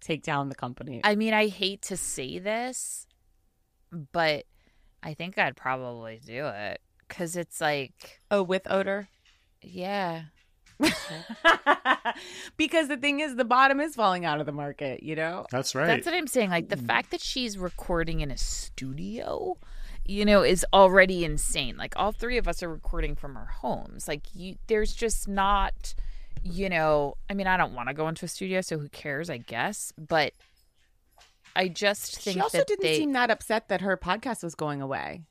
take down the company. I mean I hate to say this, but I think I'd probably do it cuz it's like oh, with odor. yeah. [LAUGHS] because the thing is, the bottom is falling out of the market. You know. That's right. That's what I'm saying like the mm. fact that she's recording in a studio you know is already insane. Like all three of us are recording from our homes. Like you there's just not you know, I mean I don't want to go into a studio so who cares, I guess, but I just think She also that didn't they seem that upset that her podcast was going away.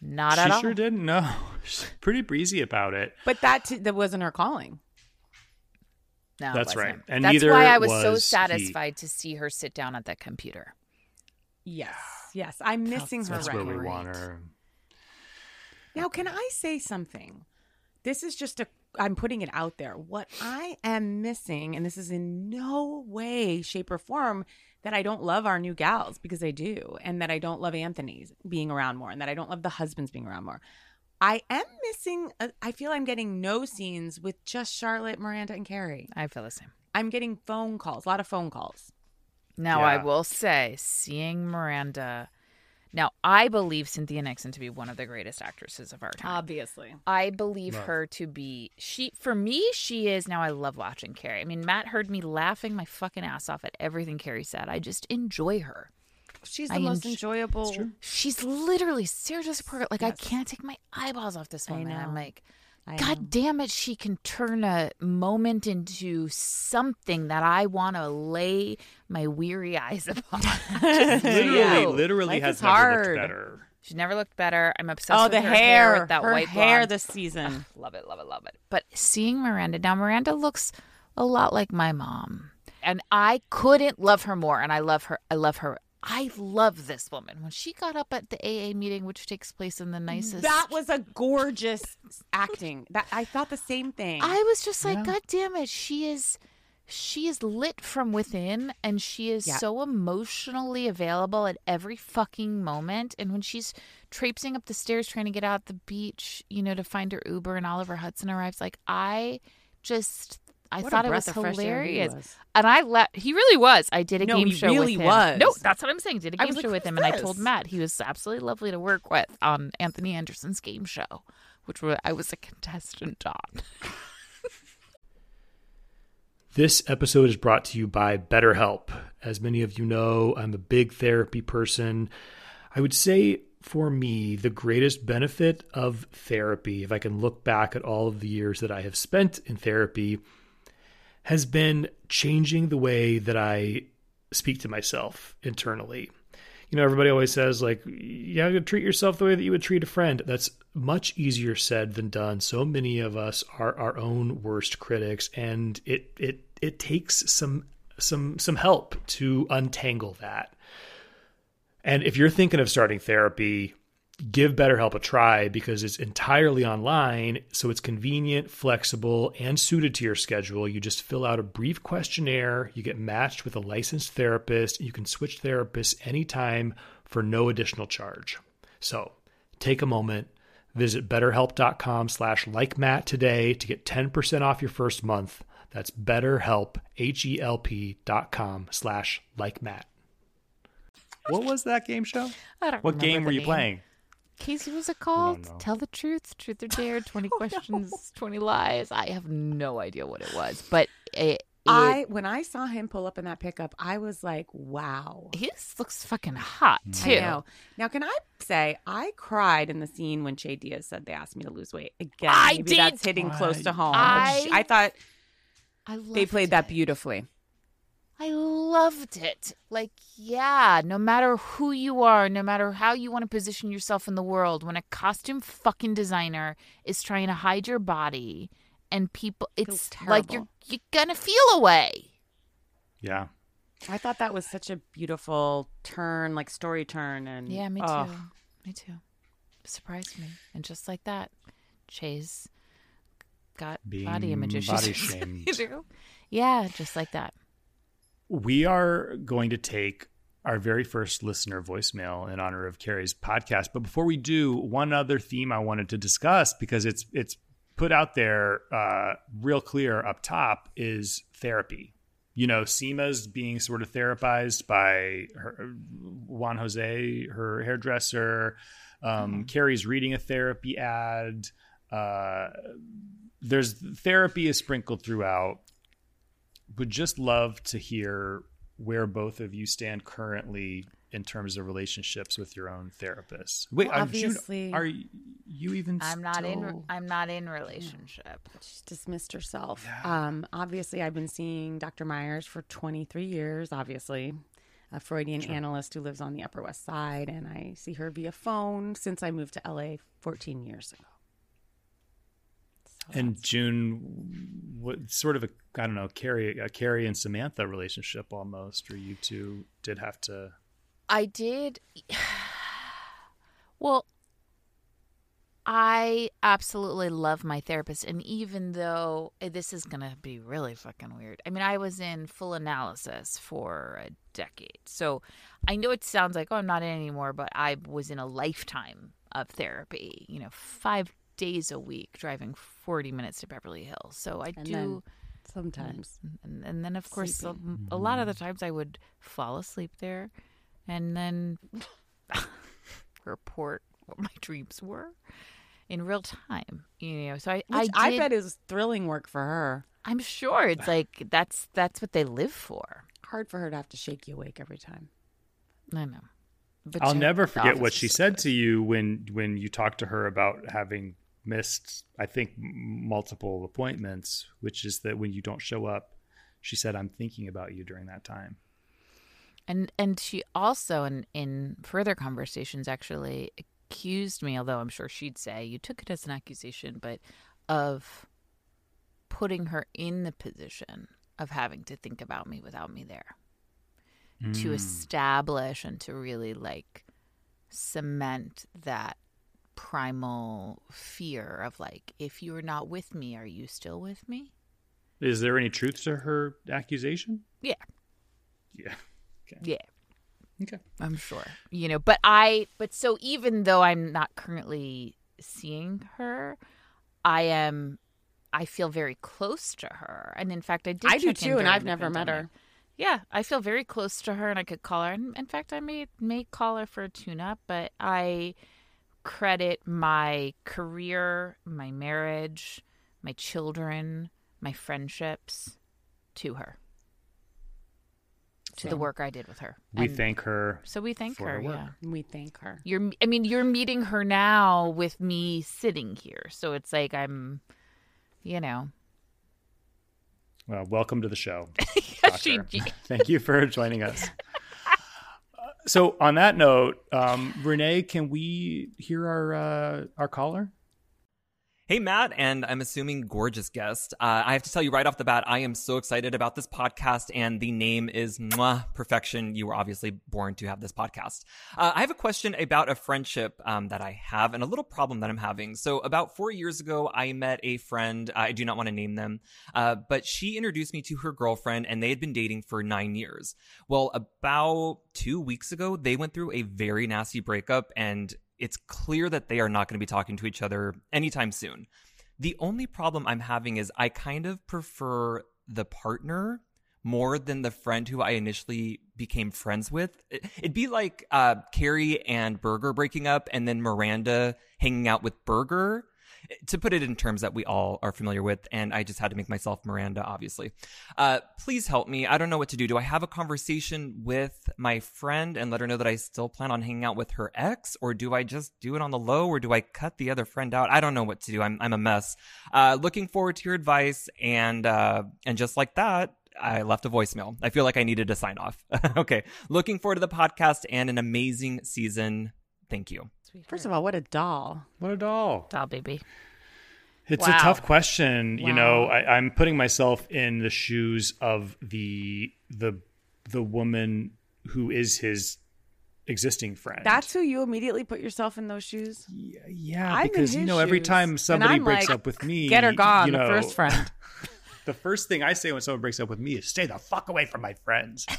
not she at all. She sure didn't. No, [LAUGHS] she's pretty breezy about it. But that t- that wasn't her calling. No, it That's wasn't. right. And That's neither why I was, so was he. satisfied to see her sit down at that computer. Yes, yes, I'm missing her That's right where we Right. want her. Now, can I say something? This is just a, I'm putting it out there. What I am missing, and this is in no way, shape, or form that I don't love our new gals because I do, and that I don't love Anthony's being around more, and that I don't love the husbands being around more. I am missing. A, I feel I'm getting no scenes with just Charlotte, Miranda, and Carrie. I feel the same. I'm getting phone calls, a lot of phone calls. Now, I will say, seeing Miranda. Now, I believe Cynthia Nixon to be one of the greatest actresses of our time. Obviously, I believe Love. her to be she for me she is now I love watching Carrie. I mean Matt heard me laughing my fucking ass off at everything Carrie said. I just enjoy her. she's the I most enj- enjoyable. She's literally Sarah Jessica Parker. Like I can't take my eyeballs off this I woman. I'm like I God know. damn it, she can turn a moment into something that I want to lay my weary eyes [LAUGHS] upon. [LAUGHS] Literally, Yeah. literally Life has never hard. looked better. She's never looked better. I'm obsessed Oh, with the her hair, with that her white hair blonde. this season. Love it, love it, love it. But seeing Miranda now, Miranda looks a lot like my mom, and I couldn't love her more. And I love her. I love her. I love this woman when she got up at the AA meeting, which takes place in the nicest. That was a gorgeous acting. That I thought the same thing. I was just like, Yeah. God damn it, she is. She is lit from within and she is Yeah. so emotionally available at every fucking moment. And when she's traipsing up the stairs trying to get out the beach, you know, to find her Uber and Oliver Hudson arrives, like I just I What thought it was of fresh air he hilarious. was. And I let he really was. I did a No, game he show really with him. was. No, that's what I'm saying. Did a I game show like, with "Who's him, and I told? Matt he was absolutely lovely to work with on Anthony Anderson's game show, which wa- I was a contestant on. [LAUGHS] This episode is brought to you by BetterHelp. As many of you know, I'm a big therapy person. I would say for me, the greatest benefit of therapy, if I can look back at all of the years that I have spent in therapy, has been changing the way that I speak to myself internally. You know, everybody always says, like, you have to treat yourself the way that you would treat a friend. That's much easier said than done. So many of us are our own worst critics, and it it it takes some some some help to untangle that. And if you're thinking of starting therapy, give BetterHelp a try because it's entirely online, so it's convenient, flexible, and suited to your schedule. You just fill out a brief questionnaire, you get matched with a licensed therapist, you can switch therapists anytime for no additional charge. So, take a moment, visit betterhelp.com slash like Matt today to get 10% off your first month. That's betterhelp, H-E-L-P dot com slash like Matt. What was that game show? I don't What remember game were you name. playing? Casey, was it called? Tell the truth, truth or dare, [LAUGHS] 20 questions, 20 lies. I have no idea what it was, but it, it I when I saw him pull up in that pickup, I was like, "Wow." he just looks fucking hot too. I know. Now, can I say I cried in the scene when Che Diaz said they asked me to lose weight again? I maybe did. that's hitting close to home. I- sh- I thought I they loved played that beautifully. I loved it. Like, yeah, no matter who you are, no matter how you want to position yourself in the world, when a costume fucking designer is trying to hide your body and people, it's Feels like you're you're gonna feel a way. Yeah. I thought that was such a beautiful turn, like story turn, and Yeah, me oh, too. Me too. Surprised me, and just like that, Chase got Being body image issues. [LAUGHS] body shamed. yeah, just like that. We are going to take our very first listener voicemail in honor of Carrie's podcast. But before we do, one other theme I wanted to discuss because it's it's put out there uh, real clear up top is therapy. You know, Seema's being sort of therapized by her, Juan Jose, her hairdresser. Um, Carrie's reading a therapy ad. Uh, there's therapy is sprinkled throughout would just love to hear where both of you stand currently in terms of relationships with your own therapist. Wait, Well, are, June- obviously- are you even? I'm not in. I'm not in relationship. She's dismissed herself. Um, obviously, I've been seeing Dr. Myers for 23 years. Obviously, a Freudian analyst who lives on the Upper West Side, and I see her via phone since I moved to LA 14 years ago. And June, what sort of a I don't know, Carrie, a Carrie and Samantha relationship almost, or you two did have to. I did. [SIGHS] Well, I absolutely love my therapist. And even though eh, this is going to be really fucking weird, I mean, I was in full analysis for a decade. So I know it sounds like, oh, I'm not in anymore, but I was in a lifetime of therapy, you know, five days a week, driving 40 minutes to Beverly Hills. So I And do. then sometimes. and, and then, of course, a, a lot of the mm. times I would fall asleep there and then [LAUGHS] report what my dreams were in real time. You know, so I, I, Which I, did, bet is thrilling work for her. I'm sure it's [SIGHS] like that's that's what they live for. Hard for her to have to shake you awake every time. I know. But I'll never forget what she said good. to you when when you talked to her about having missed I think multiple appointments, which is that when you don't show up, she said I'm thinking about you during that time. And and she also in in further conversations actually accused me, although I'm sure she'd say you took it as an accusation, but of putting her in the position of having to think about me without me there. To mm. establish and to really like cement that primal fear of like if you're not with me, are you still with me? Is there any truth to her accusation? Yeah. Yeah. Yeah. Okay. I'm sure. You know, but I but so even though I'm not currently seeing her, I am I feel very close to her. And in fact I did I do check in too, and I've the never met her. Yeah, I feel very close to her and I could call her. And in fact I may may call her for a tune up, but I credit my career, my marriage, my children, my friendships to her. To the work I did with her. We And- thank her. so we thank for her. her. Yeah. We thank her. You're I mean you're meeting her now with me sitting here. So it's like I'm you know. Well, welcome to the show. [LAUGHS] she, Doctor. Thank you for joining us. [LAUGHS] So, on that note, um, Renee, can we hear our uh, our caller? Hey, Matt, and I'm assuming gorgeous guest. Uh, I have to tell you right off the bat, I am so excited about this podcast, and the name is Mwah, Perfection. You were obviously born to have this podcast. Uh, I have a question about a friendship um, that I have and a little problem that I'm having. So, about four years ago, I met a friend. I do not want to name them, uh, but she introduced me to her girlfriend, and they had been dating for nine years. Well, about two weeks ago, they went through a very nasty breakup, and it's clear that they are not going to be talking to each other anytime soon. The only problem I'm having is I kind of prefer the partner more than the friend who I initially became friends with. It- It'd be like uh, Carrie and Berger breaking up and then Miranda hanging out with Berger. To put it in terms that we all are familiar with, and I just had to make myself Miranda, obviously. Uh, please help me. I don't know what to do. Do I have a conversation with my friend and let her know that I still plan on hanging out with her ex, or do I just do it on the low, or do I cut the other friend out? I don't know what to do. I'm I'm a mess. Uh, looking forward to your advice, and uh, and just like that. I left a voicemail. I feel like I needed to sign off. [LAUGHS] okay. Looking forward to the podcast and an amazing season. Thank you. First of all, what a doll. What a doll! Doll baby. It's Wow. a tough question. You know, I, I'm putting myself in the shoes of the the the woman who is his existing friend. That's who you immediately put yourself in those shoes. yeah, yeah I'm in because you his know every time somebody breaks like, up with me, Get her gone, you the first friend. [LAUGHS] the first thing I say when someone breaks up with me is stay the fuck away from my friends. [LAUGHS]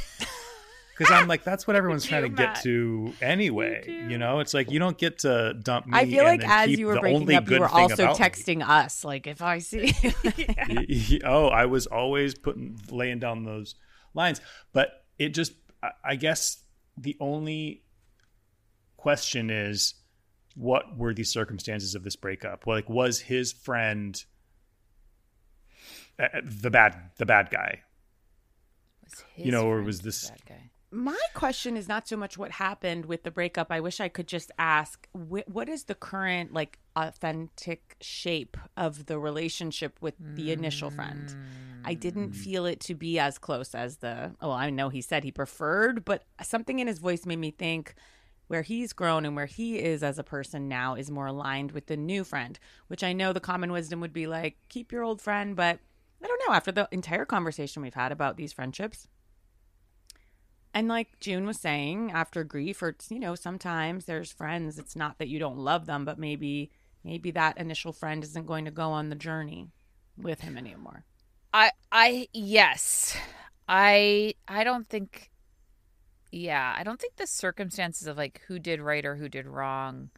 Because I'm like, that's what [LAUGHS] everyone's trying to do, get to anyway. You, know, it's like you don't get to dump me. I feel and like then as you were breaking up, you were also about me. texting us. Like, if I see. [LAUGHS] [LAUGHS] oh, I was always putting laying down those lines, but it just I- I guess the only question is what were the circumstances of this breakup? Like was his friend uh, the bad the bad guy? Was You know, or was this- bad guy? My question is not so much what happened with the breakup. I wish I could just ask wh- what is the current, like, authentic shape of the relationship with the initial friend? I didn't mm. feel it to be as close as the, oh, I know he said he preferred, but something in his voice made me think where he's grown and where he is as a person now is more aligned with the new friend, which I know the common wisdom would be like, keep your old friend, but I don't know. After the entire conversation we've had about these friendships, and like June was saying, after grief, or you know, sometimes there's friends. It's not that you don't love them, but maybe maybe that initial friend isn't going to go on the journey with him anymore. I I yes. I I don't think yeah, I don't think the circumstances of like who did right or who did wrong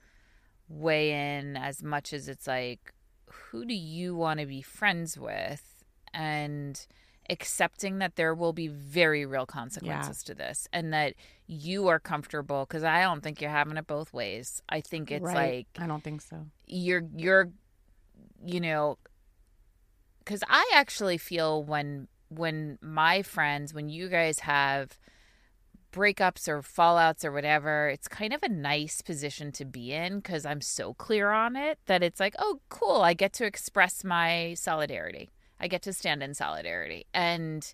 weigh in as much as it's like who do you want to be friends with and accepting that there will be very real consequences to this and that you are comfortable because I don't think you're having it both ways. I think it's Right. like I don't think so. you're you're you know because i actually feel when when my friends when you guys have breakups or fallouts or whatever it's kind of a nice position to be in because i'm so clear on it that it's like oh cool i get to express my solidarity i get to stand in solidarity. And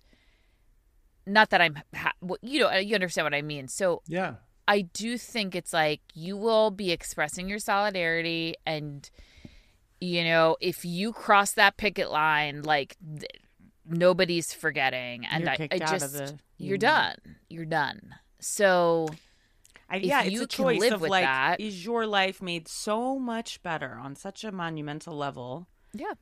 not that i'm ha- well, you know you understand what i mean. So Yeah. I do think it's like you will be expressing your solidarity and you know if you cross that picket line like th- nobody's forgetting. And You're I, I just the you're union. done. You're done. So I, If yeah, you it's a can choice live of with like, that- is your life made so much better on such a monumental level yeah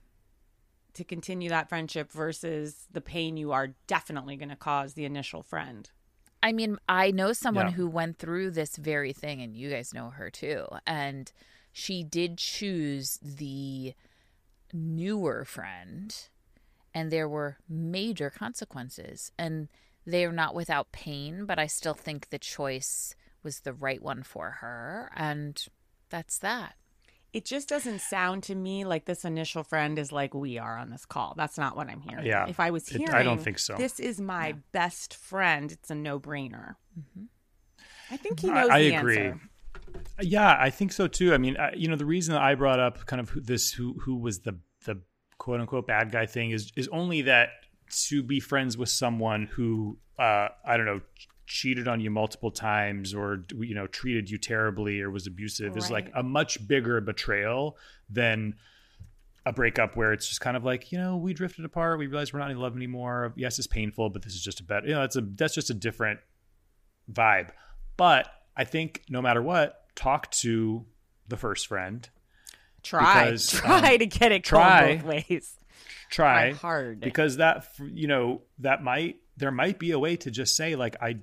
to continue that friendship versus the pain you are definitely going to cause the initial friend? I mean, I know someone Yeah. who went through this very thing, and you guys know her too. And she did choose the newer friend, and there were major consequences. And they are not without pain, but I still think the choice was the right one for her. And that's that. It just doesn't sound to me like this initial friend is like we are on this call. That's not what I'm hearing. Yeah. If I was It- hearing, I don't think so. This is my best friend. It's a no brainer. Mm-hmm. I think he knows I the agree. answer. Yeah, I think so too. I mean, I, you know, the reason that I brought up kind of who, this who who was the the quote unquote bad guy thing is is only that to be friends with someone who uh, I don't know cheated on you multiple times or you know treated you terribly or was abusive is like a much bigger betrayal than a breakup where it's just kind of like you know we drifted apart we realized we're not in love anymore yes it's painful but this is just a better you know it's a that's just a different vibe but i think no matter what talk to the first friend Try, Because, [LAUGHS] try um, to get it try. both ways. try Try hard. because that you know that might there might be a way to just say like i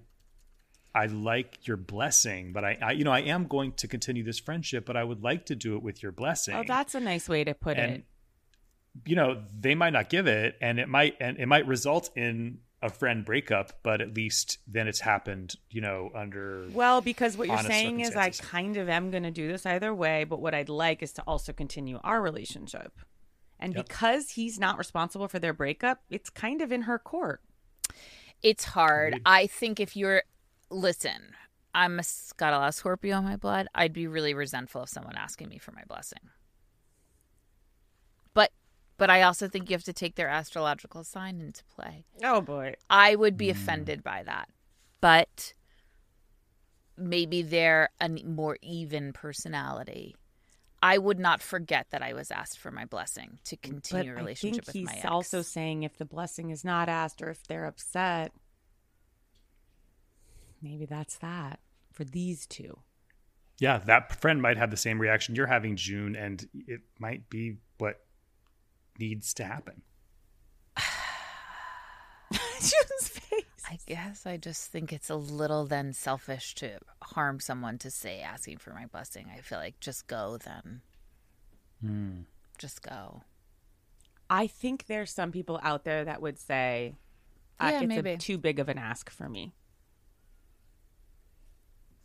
i like your blessing but I, I you know i am going to continue this friendship but i would like to do it with your blessing Oh, that's a nice way to put and it. you know they might not give it and it might and it might result in a friend breakup but at least then it's happened you know under Well, because what you're saying is I kind of am going to do this either way, but what I'd like is to also continue our relationship. And Yep. because he's not responsible for their breakup, it's kind of in her court. It's hard. Agreed. I think if you're, listen, I'm a, got a lot of Scorpio in my blood. I'd be really resentful of someone asking me for my blessing. But, but I also think you have to take their astrological sign into play. Oh boy. I would be mm. offended by that, but maybe they're a more even personality. I would not forget that I was asked for my blessing to continue a relationship I think with he's my ex. also saying if the blessing is not asked or if they're upset, maybe that's that for these two. yeah that friend might have the same reaction you're having june and it might be what needs to happen [SIGHS] June's face. I guess I just think it's a little then selfish to harm someone to say asking for my blessing. I feel like just go then. Hmm. Just go. I think there's some people out there that would say uh, Yeah, it's maybe. A, too big of an ask for me.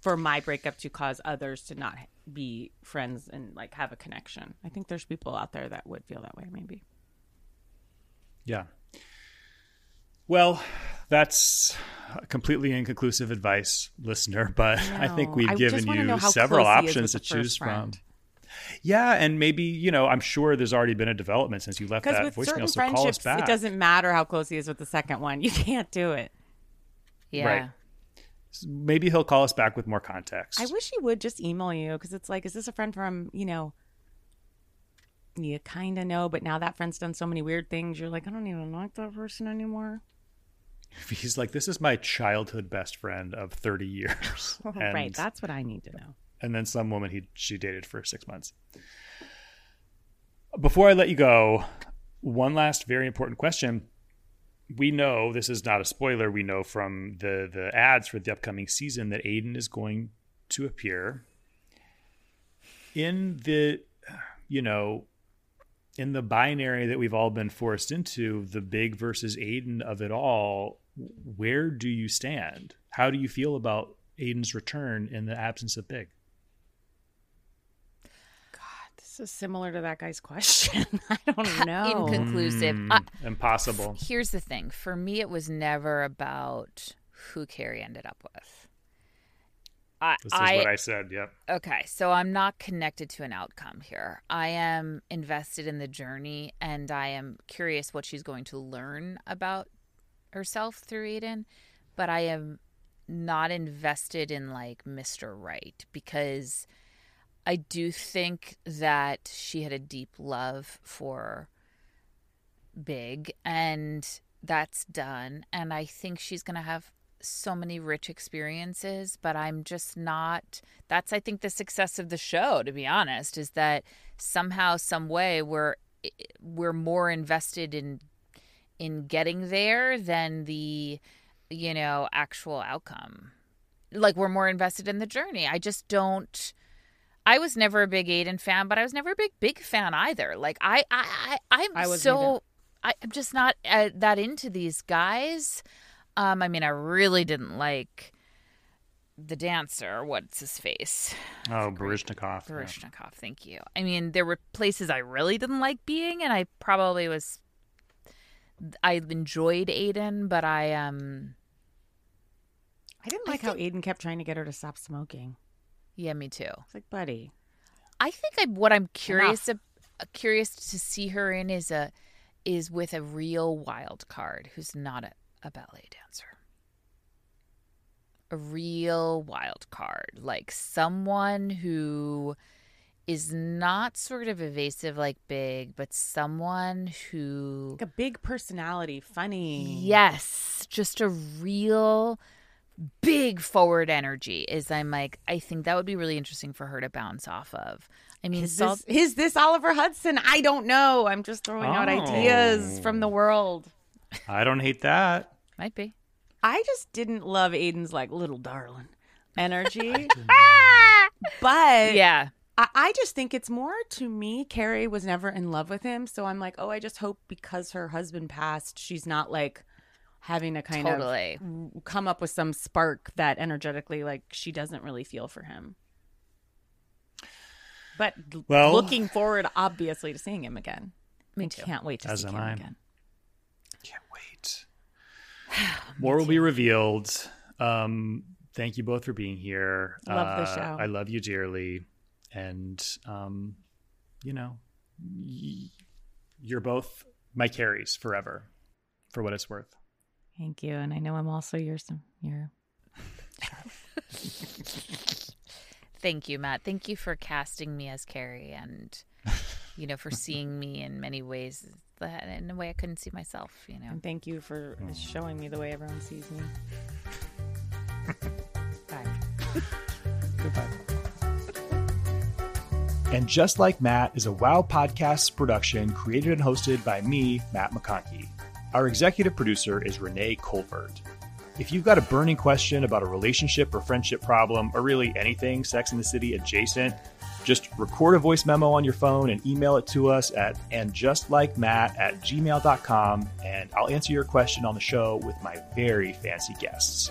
For my breakup to cause others to not be friends and like have a connection. I think there's people out there that would feel that way maybe. Yeah. Well, that's completely inconclusive advice, listener, but I think we've I given you several close he is options to choose first from. Yeah, and maybe, you know, I'm sure there's already been a development since you left that with certain voicemail, so call us back. it doesn't matter how close he is with the second one. You can't do it. Yeah. Right. Maybe he'll call us back with more context. I wish he would just email you because it's like, is this a friend from, you know, you kind of know, but now that friend's done so many weird things, you're like, I don't even like that person anymore. [LAUGHS] He's like, this is my childhood best friend of 30 years. [LAUGHS] and, right. That's what I need to know. and then some woman he she dated for six months. before I let you go, one last very important question. We know this is not a spoiler. We know from the the ads for the upcoming season that Aidan is going to appear in the you know in the binary that we've all been forced into, the big versus Aidan of it all, where do you stand? How do you feel about Aidan's return in the absence of Big? This is similar to that guy's [LAUGHS] question. I don't know. Inconclusive. Mm, I- impossible. Here's the thing for me, it was never about who Carrie ended up with. I, This is I, what I said. Yep. Okay, so I'm not connected to an outcome here. I am invested in the journey and I am curious what she's going to learn about herself through Aidan, but I am not invested in like Mr. Right because I do think that she had a deep love for Big and that's done and I think she's going to have so many rich experiences, but I'm just not. That's, I think, the success of the show, to be honest, is that somehow, some way, we're we're more invested in in getting there than the you know actual outcome. Like we're more invested in the journey. I just don't. I was never a big Aidan fan, but I was never a big big fan either. Like I I, I I'm I wasn't so I, I'm just not uh, that into these guys. Um, I mean, I really didn't like the dancer. What's his face? Oh, Baryshnikov. yeah. Baryshnikov. Thank you. I mean, there were places I really didn't like being, and I probably was. I enjoyed Aidan, but I um. I didn't I like how Aidan kept trying to get her to stop smoking. Yeah, me too. It's like, buddy, I think I, what I'm curious ab- curious to see her in is a is with a real wild card who's not a, a ballet dancer. A real wild card, like someone who is not sort of evasive like big, but someone who like a big personality, funny. Yes, just a real big forward energy. Is I'm like, I think that would be really interesting for her to bounce off of. I mean, Is Salt- this, is this Oliver Hudson? I don't know. I'm just throwing out Oh. ideas from the world. I don't hate that. might be. I just didn't love Aidan's like little darling energy. [LAUGHS] but Yeah, I, I just think it's more to me. Carrie was never in love with him, so I'm like, oh, I just hope because her husband passed, she's not like having to kind totally. of come up with some spark that energetically, like she doesn't really feel for him. But Well- looking forward, obviously, to seeing him again. [SIGHS] Me I too. Can't wait to As see am him I. again. Can't wait. [SIGHS] More will be revealed. Um, thank you both for being here. Love the Uh, show. I love you dearly, and um, you know, y- you're both my carries forever, for what it's worth. Thank you, and I know I'm also yours. Your [LAUGHS] Thank you, Matt. Thank you for casting me as Carrie, and you know, for seeing me in many ways that in a way I couldn't see myself. You know, and thank you for showing me the way everyone sees me. Bye. Goodbye. And Just Like Matt is a WoW Podcasts production created and hosted by me, Matt McConkey. Our executive producer is Renee Colbert. If you've got a burning question about a relationship or friendship problem, or really anything Sex and the City adjacent, just record a voice memo on your phone and email it to us at andjustlikemat at gmail.com, and I'll answer your question on the show with my very fancy guests.